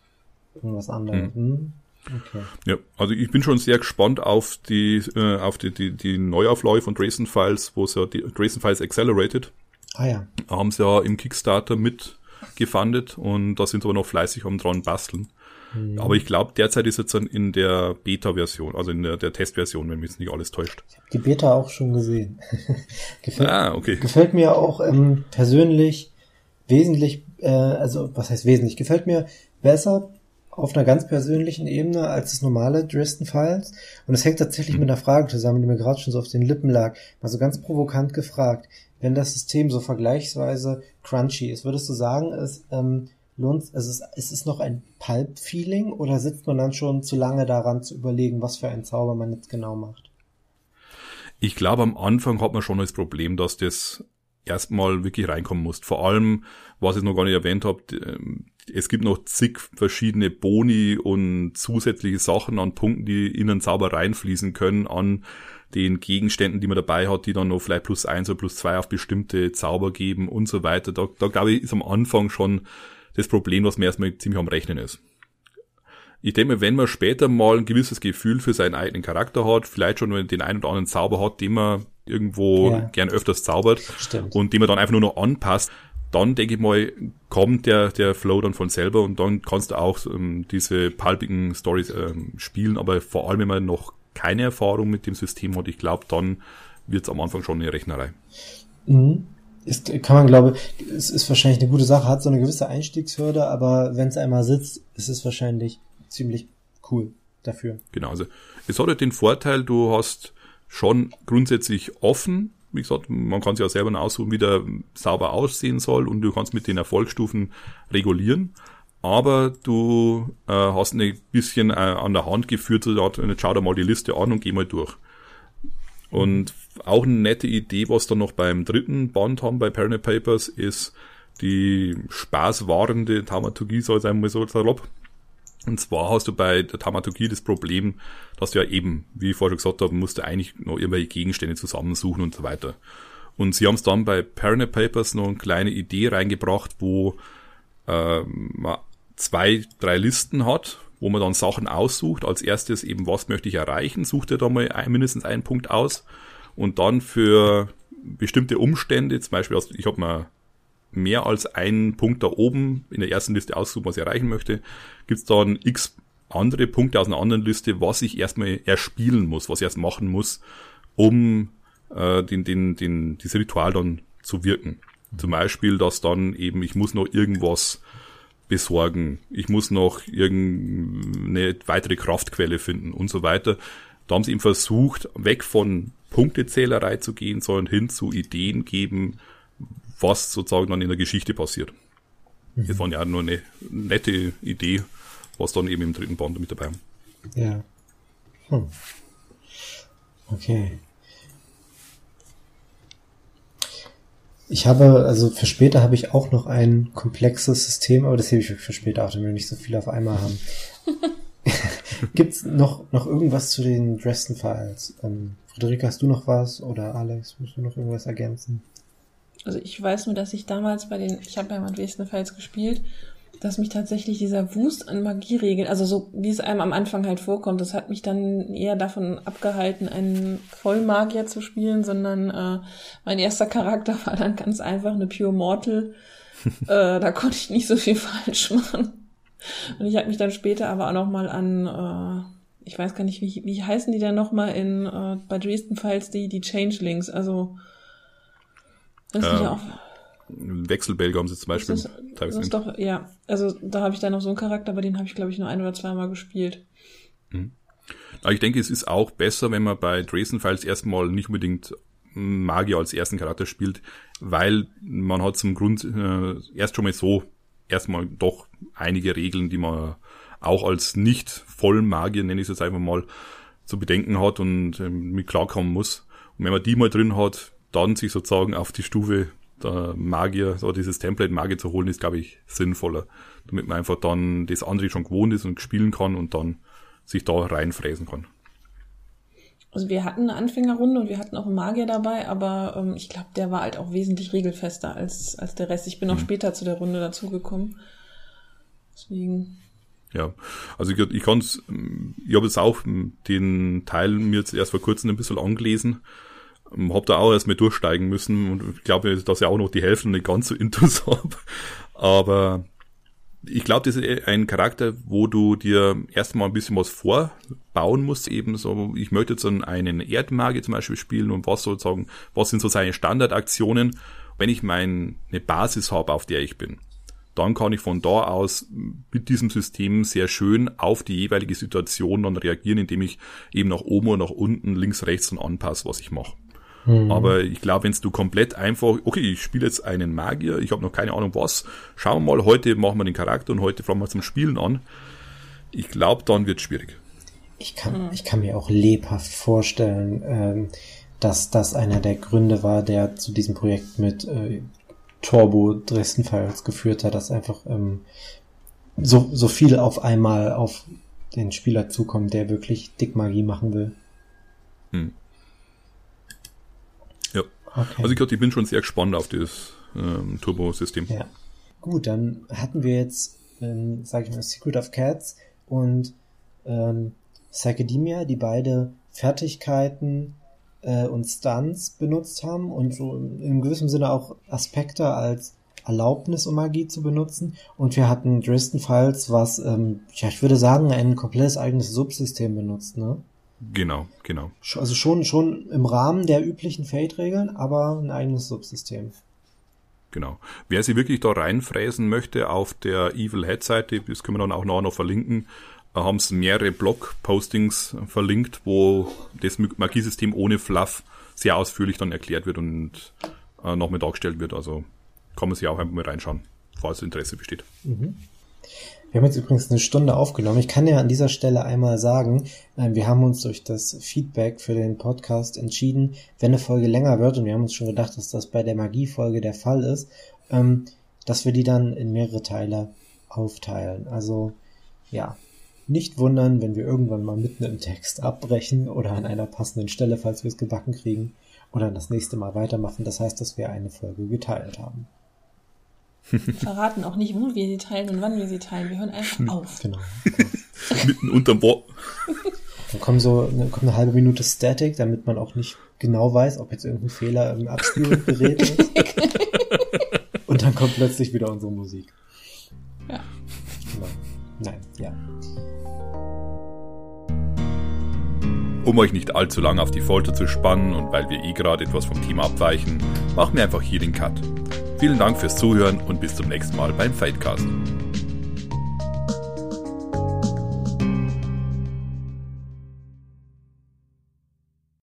irgendwas anderes. Hm. Hm? Okay. Ja, also ich bin schon sehr gespannt auf die äh, auf die, die, die Neuauflage von Dresden Files, wo es ja die Dresden Files Accelerated. Ah ja. Haben sie ja im Kickstarter mitgefundet und da sind sie aber noch fleißig am dran basteln. Mhm. Aber ich glaube, derzeit ist jetzt dann in der Beta-Version, also in der, der Testversion, wenn mich jetzt nicht alles täuscht. Ich habe die Beta auch schon gesehen. gefällt, ah, okay. Gefällt mir auch ähm, persönlich wesentlich, äh, also was heißt wesentlich, gefällt mir besser auf einer ganz persönlichen Ebene als das normale Dresden Files. Und es hängt tatsächlich mhm. mit einer Frage zusammen, die mir gerade schon so auf den Lippen lag. Mal so ganz provokant gefragt, wenn das System so vergleichsweise crunchy ist, würdest du sagen, es ähm, lohnt, es ist, es noch ein Pulp-Feeling oder sitzt man dann schon zu lange daran zu überlegen, was für ein Zauber man jetzt genau macht? Ich glaube, am Anfang hat man schon das Problem, dass das erstmal wirklich reinkommen muss. Vor allem, was ich noch gar nicht erwähnt habe, ähm, es gibt noch zig verschiedene Boni und zusätzliche Sachen an Punkten, die in einen Zauber reinfließen können, an den Gegenständen, die man dabei hat, die dann noch vielleicht plus eins oder plus zwei auf bestimmte Zauber geben und so weiter. Da, da glaube ich, ist am Anfang schon das Problem, was man erstmal ziemlich am Rechnen ist. Ich denke mir, wenn man später mal ein gewisses Gefühl für seinen eigenen Charakter hat, vielleicht schon den einen oder anderen Zauber hat, den man irgendwo ja. gern öfters zaubert Stimmt. und die man dann einfach nur noch anpasst, dann denke ich mal, kommt der, der Flow dann von selber und dann kannst du auch ähm, diese palpigen Stories ähm, spielen, aber vor allem, wenn man noch keine Erfahrung mit dem System hat, ich glaube, dann wird es am Anfang schon eine Rechnerei. Mhm. Ist, kann man, glaube es ist wahrscheinlich eine gute Sache, hat so eine gewisse Einstiegshürde, aber wenn es einmal sitzt, ist es wahrscheinlich ziemlich cool dafür. Genau, also es hat halt den Vorteil, du hast schon grundsätzlich offen, wie gesagt, man kann sich ja selber aussuchen, wie der sauber aussehen soll und du kannst mit den Erfolgsstufen regulieren. Aber du äh, hast ein bisschen äh, an der Hand geführt, so, jetzt schau dir mal die Liste an und geh mal durch. Und auch eine nette Idee, was dann noch beim dritten Band haben, bei Paranoid Papers, ist die spaßwahrende Taumaturgie, soll sein mal so salopp. Und zwar hast du bei der Taumaturgie das Problem, dass du ja eben, wie ich vorher gesagt habe, musst du eigentlich noch irgendwelche Gegenstände zusammensuchen und so weiter. Und sie haben es dann bei Paranoid Papers noch eine kleine Idee reingebracht, wo äh, man zwei, drei Listen hat, wo man dann Sachen aussucht. Als erstes eben, was möchte ich erreichen, sucht er da mal ein, mindestens einen Punkt aus. Und dann für bestimmte Umstände, zum Beispiel, ich habe mal mehr als einen Punkt da oben in der ersten Liste aussucht, was ich erreichen möchte, gibt's dann x andere Punkte aus einer anderen Liste, was ich erstmal erspielen muss, was ich erst machen muss, um äh, den, den, den, dieses Ritual dann zu wirken. Zum Beispiel, dass dann eben, ich muss noch irgendwas besorgen. Ich muss noch irgendeine weitere Kraftquelle finden und so weiter. Da haben sie eben versucht, weg von Punktezählerei zu gehen, sondern hin zu Ideen geben, was sozusagen dann in der Geschichte passiert. Mhm. Das war ja nur eine nette Idee, was dann eben im dritten Band mit dabei haben. Ja. Hm. Okay. Ich habe, also für später habe ich auch noch ein komplexes System, aber das hebe ich für später auch, damit wir nicht so viel auf einmal haben. Gibt's noch, noch irgendwas zu den Dresden Files? Ähm, Friederike, hast du noch was? Oder Alex, musst du noch irgendwas ergänzen? Also ich weiß nur, dass ich damals bei den, ich habe Dresden Files gespielt dass mich tatsächlich dieser Wust an Magieregeln, also so wie es einem am Anfang halt vorkommt, das hat mich dann eher davon abgehalten, einen Vollmagier zu spielen, sondern äh, mein erster Charakter war dann ganz einfach eine Pure Mortal. äh, da konnte ich nicht so viel falsch machen. Und ich habe mich dann später aber auch noch mal an, äh, ich weiß gar nicht, wie, wie heißen die denn noch mal in äh, bei Dresden Files die die Changelings, also das ähm, ja auch Wechselbälge haben sie zum Beispiel. Das ist, das ist doch, ja. Also da habe ich dann noch so einen Charakter, aber den habe ich, glaube ich, nur ein oder zweimal gespielt. Mhm. Aber ich denke, es ist auch besser, wenn man bei Dresden Files erstmal nicht unbedingt Magier als ersten Charakter spielt, weil man hat zum Grund äh, erst schon mal so erstmal doch einige Regeln, die man auch als nicht Vollmagier, nenne ich es jetzt einfach mal, zu bedenken hat und äh, mit klarkommen muss. Und wenn man die mal drin hat, dann sich sozusagen auf die Stufe der Magier, so dieses Template Magier zu holen, ist, glaube ich, sinnvoller. Damit man einfach dann das andere schon gewohnt ist und spielen kann und dann sich da reinfräsen kann. Also wir hatten eine Anfängerrunde und wir hatten auch einen Magier dabei, aber ähm, ich glaube, der war halt auch wesentlich regelfester als, als der Rest. Ich bin auch mhm. später zu der Runde dazugekommen. Deswegen. Ja, also ich, ich kann ich habe jetzt auch den Teil mir jetzt erst vor kurzem ein bisschen angelesen ähm, hab da auch erst mal durchsteigen müssen und ich glaube, dass ich auch noch die Hälfte nicht ganz so intus habe. Aber ich glaube, das ist ein Charakter, wo du dir erstmal ein bisschen was vorbauen musst, eben so, ich möchte jetzt einen Erdmagier zum Beispiel spielen und was sozusagen, was sind so seine Standardaktionen, wenn ich meine Basis habe, auf der ich bin. Dann kann ich von da aus mit diesem System sehr schön auf die jeweilige Situation dann reagieren, indem ich eben nach oben oder nach unten, links, rechts und anpasse, was ich mache. Mhm. Aber ich glaube, wenn du komplett einfach, okay, ich spiele jetzt einen Magier, ich habe noch keine Ahnung was, schauen wir mal, heute machen wir den Charakter und heute fangen wir zum Spielen an. Ich glaube, dann wird es schwierig. Ich kann, mhm. ich kann mir auch lebhaft vorstellen, ähm, dass das einer der Gründe war, der zu diesem Projekt mit äh, Turbo Dresden Files geführt hat, dass einfach ähm, so, so viel auf einmal auf den Spieler zukommt, der wirklich Dickmagie machen will. Hm. Okay. Also ich glaube, ich bin schon sehr gespannt auf das ähm, Turbo-System. Ja. Gut, dann hatten wir jetzt, ähm, sage ich mal, Secret of Cats und ähm, Psychedemia, die beide Fertigkeiten äh, und Stunts benutzt haben und so in gewissem Sinne auch Aspekte als Erlaubnis, um Magie zu benutzen. Und wir hatten Dresden Files, was, ähm, ja, ich würde sagen, ein komplettes eigenes Subsystem benutzt, ne? Genau, genau. Also schon, schon im Rahmen der üblichen Fate-Regeln, aber ein eigenes Subsystem. Genau. Wer sie wirklich da reinfräsen möchte, auf der Evil Head Seite, das können wir dann auch noch verlinken, haben sie mehrere Blog-Postings verlinkt, wo das Magiesystem ohne Fluff sehr ausführlich dann erklärt wird und äh, noch mit dargestellt wird. Also kann man sich auch einfach mal reinschauen, falls Interesse besteht. Mhm. Wir haben jetzt übrigens eine Stunde aufgenommen. Ich kann ja an dieser Stelle einmal sagen, äh, wir haben uns durch das Feedback für den Podcast entschieden, wenn eine Folge länger wird, und wir haben uns schon gedacht, dass das bei der Magie-Folge der Fall ist, ähm, dass wir die dann in mehrere Teile aufteilen. Also ja, nicht wundern, wenn wir irgendwann mal mitten im Text abbrechen oder an einer passenden Stelle, falls wir es gebacken kriegen, oder das nächste Mal weitermachen. Das heißt, dass wir eine Folge geteilt haben. Wir verraten auch nicht, wo wir sie teilen und wann wir sie teilen. Wir hören einfach auf. Genau. Mitten unterm Wort. Dann kommt so eine, kommt eine halbe Minute Static, damit man auch nicht genau weiß, ob jetzt irgendein Fehler im Abspielgerät ist. und dann kommt plötzlich wieder unsere Musik. Ja. Genau. Nein, ja. Um euch nicht allzu lange auf die Folter zu spannen und weil wir eh gerade etwas vom Thema abweichen, machen wir einfach hier den Cut. Vielen Dank fürs Zuhören und bis zum nächsten Mal beim Fightcast.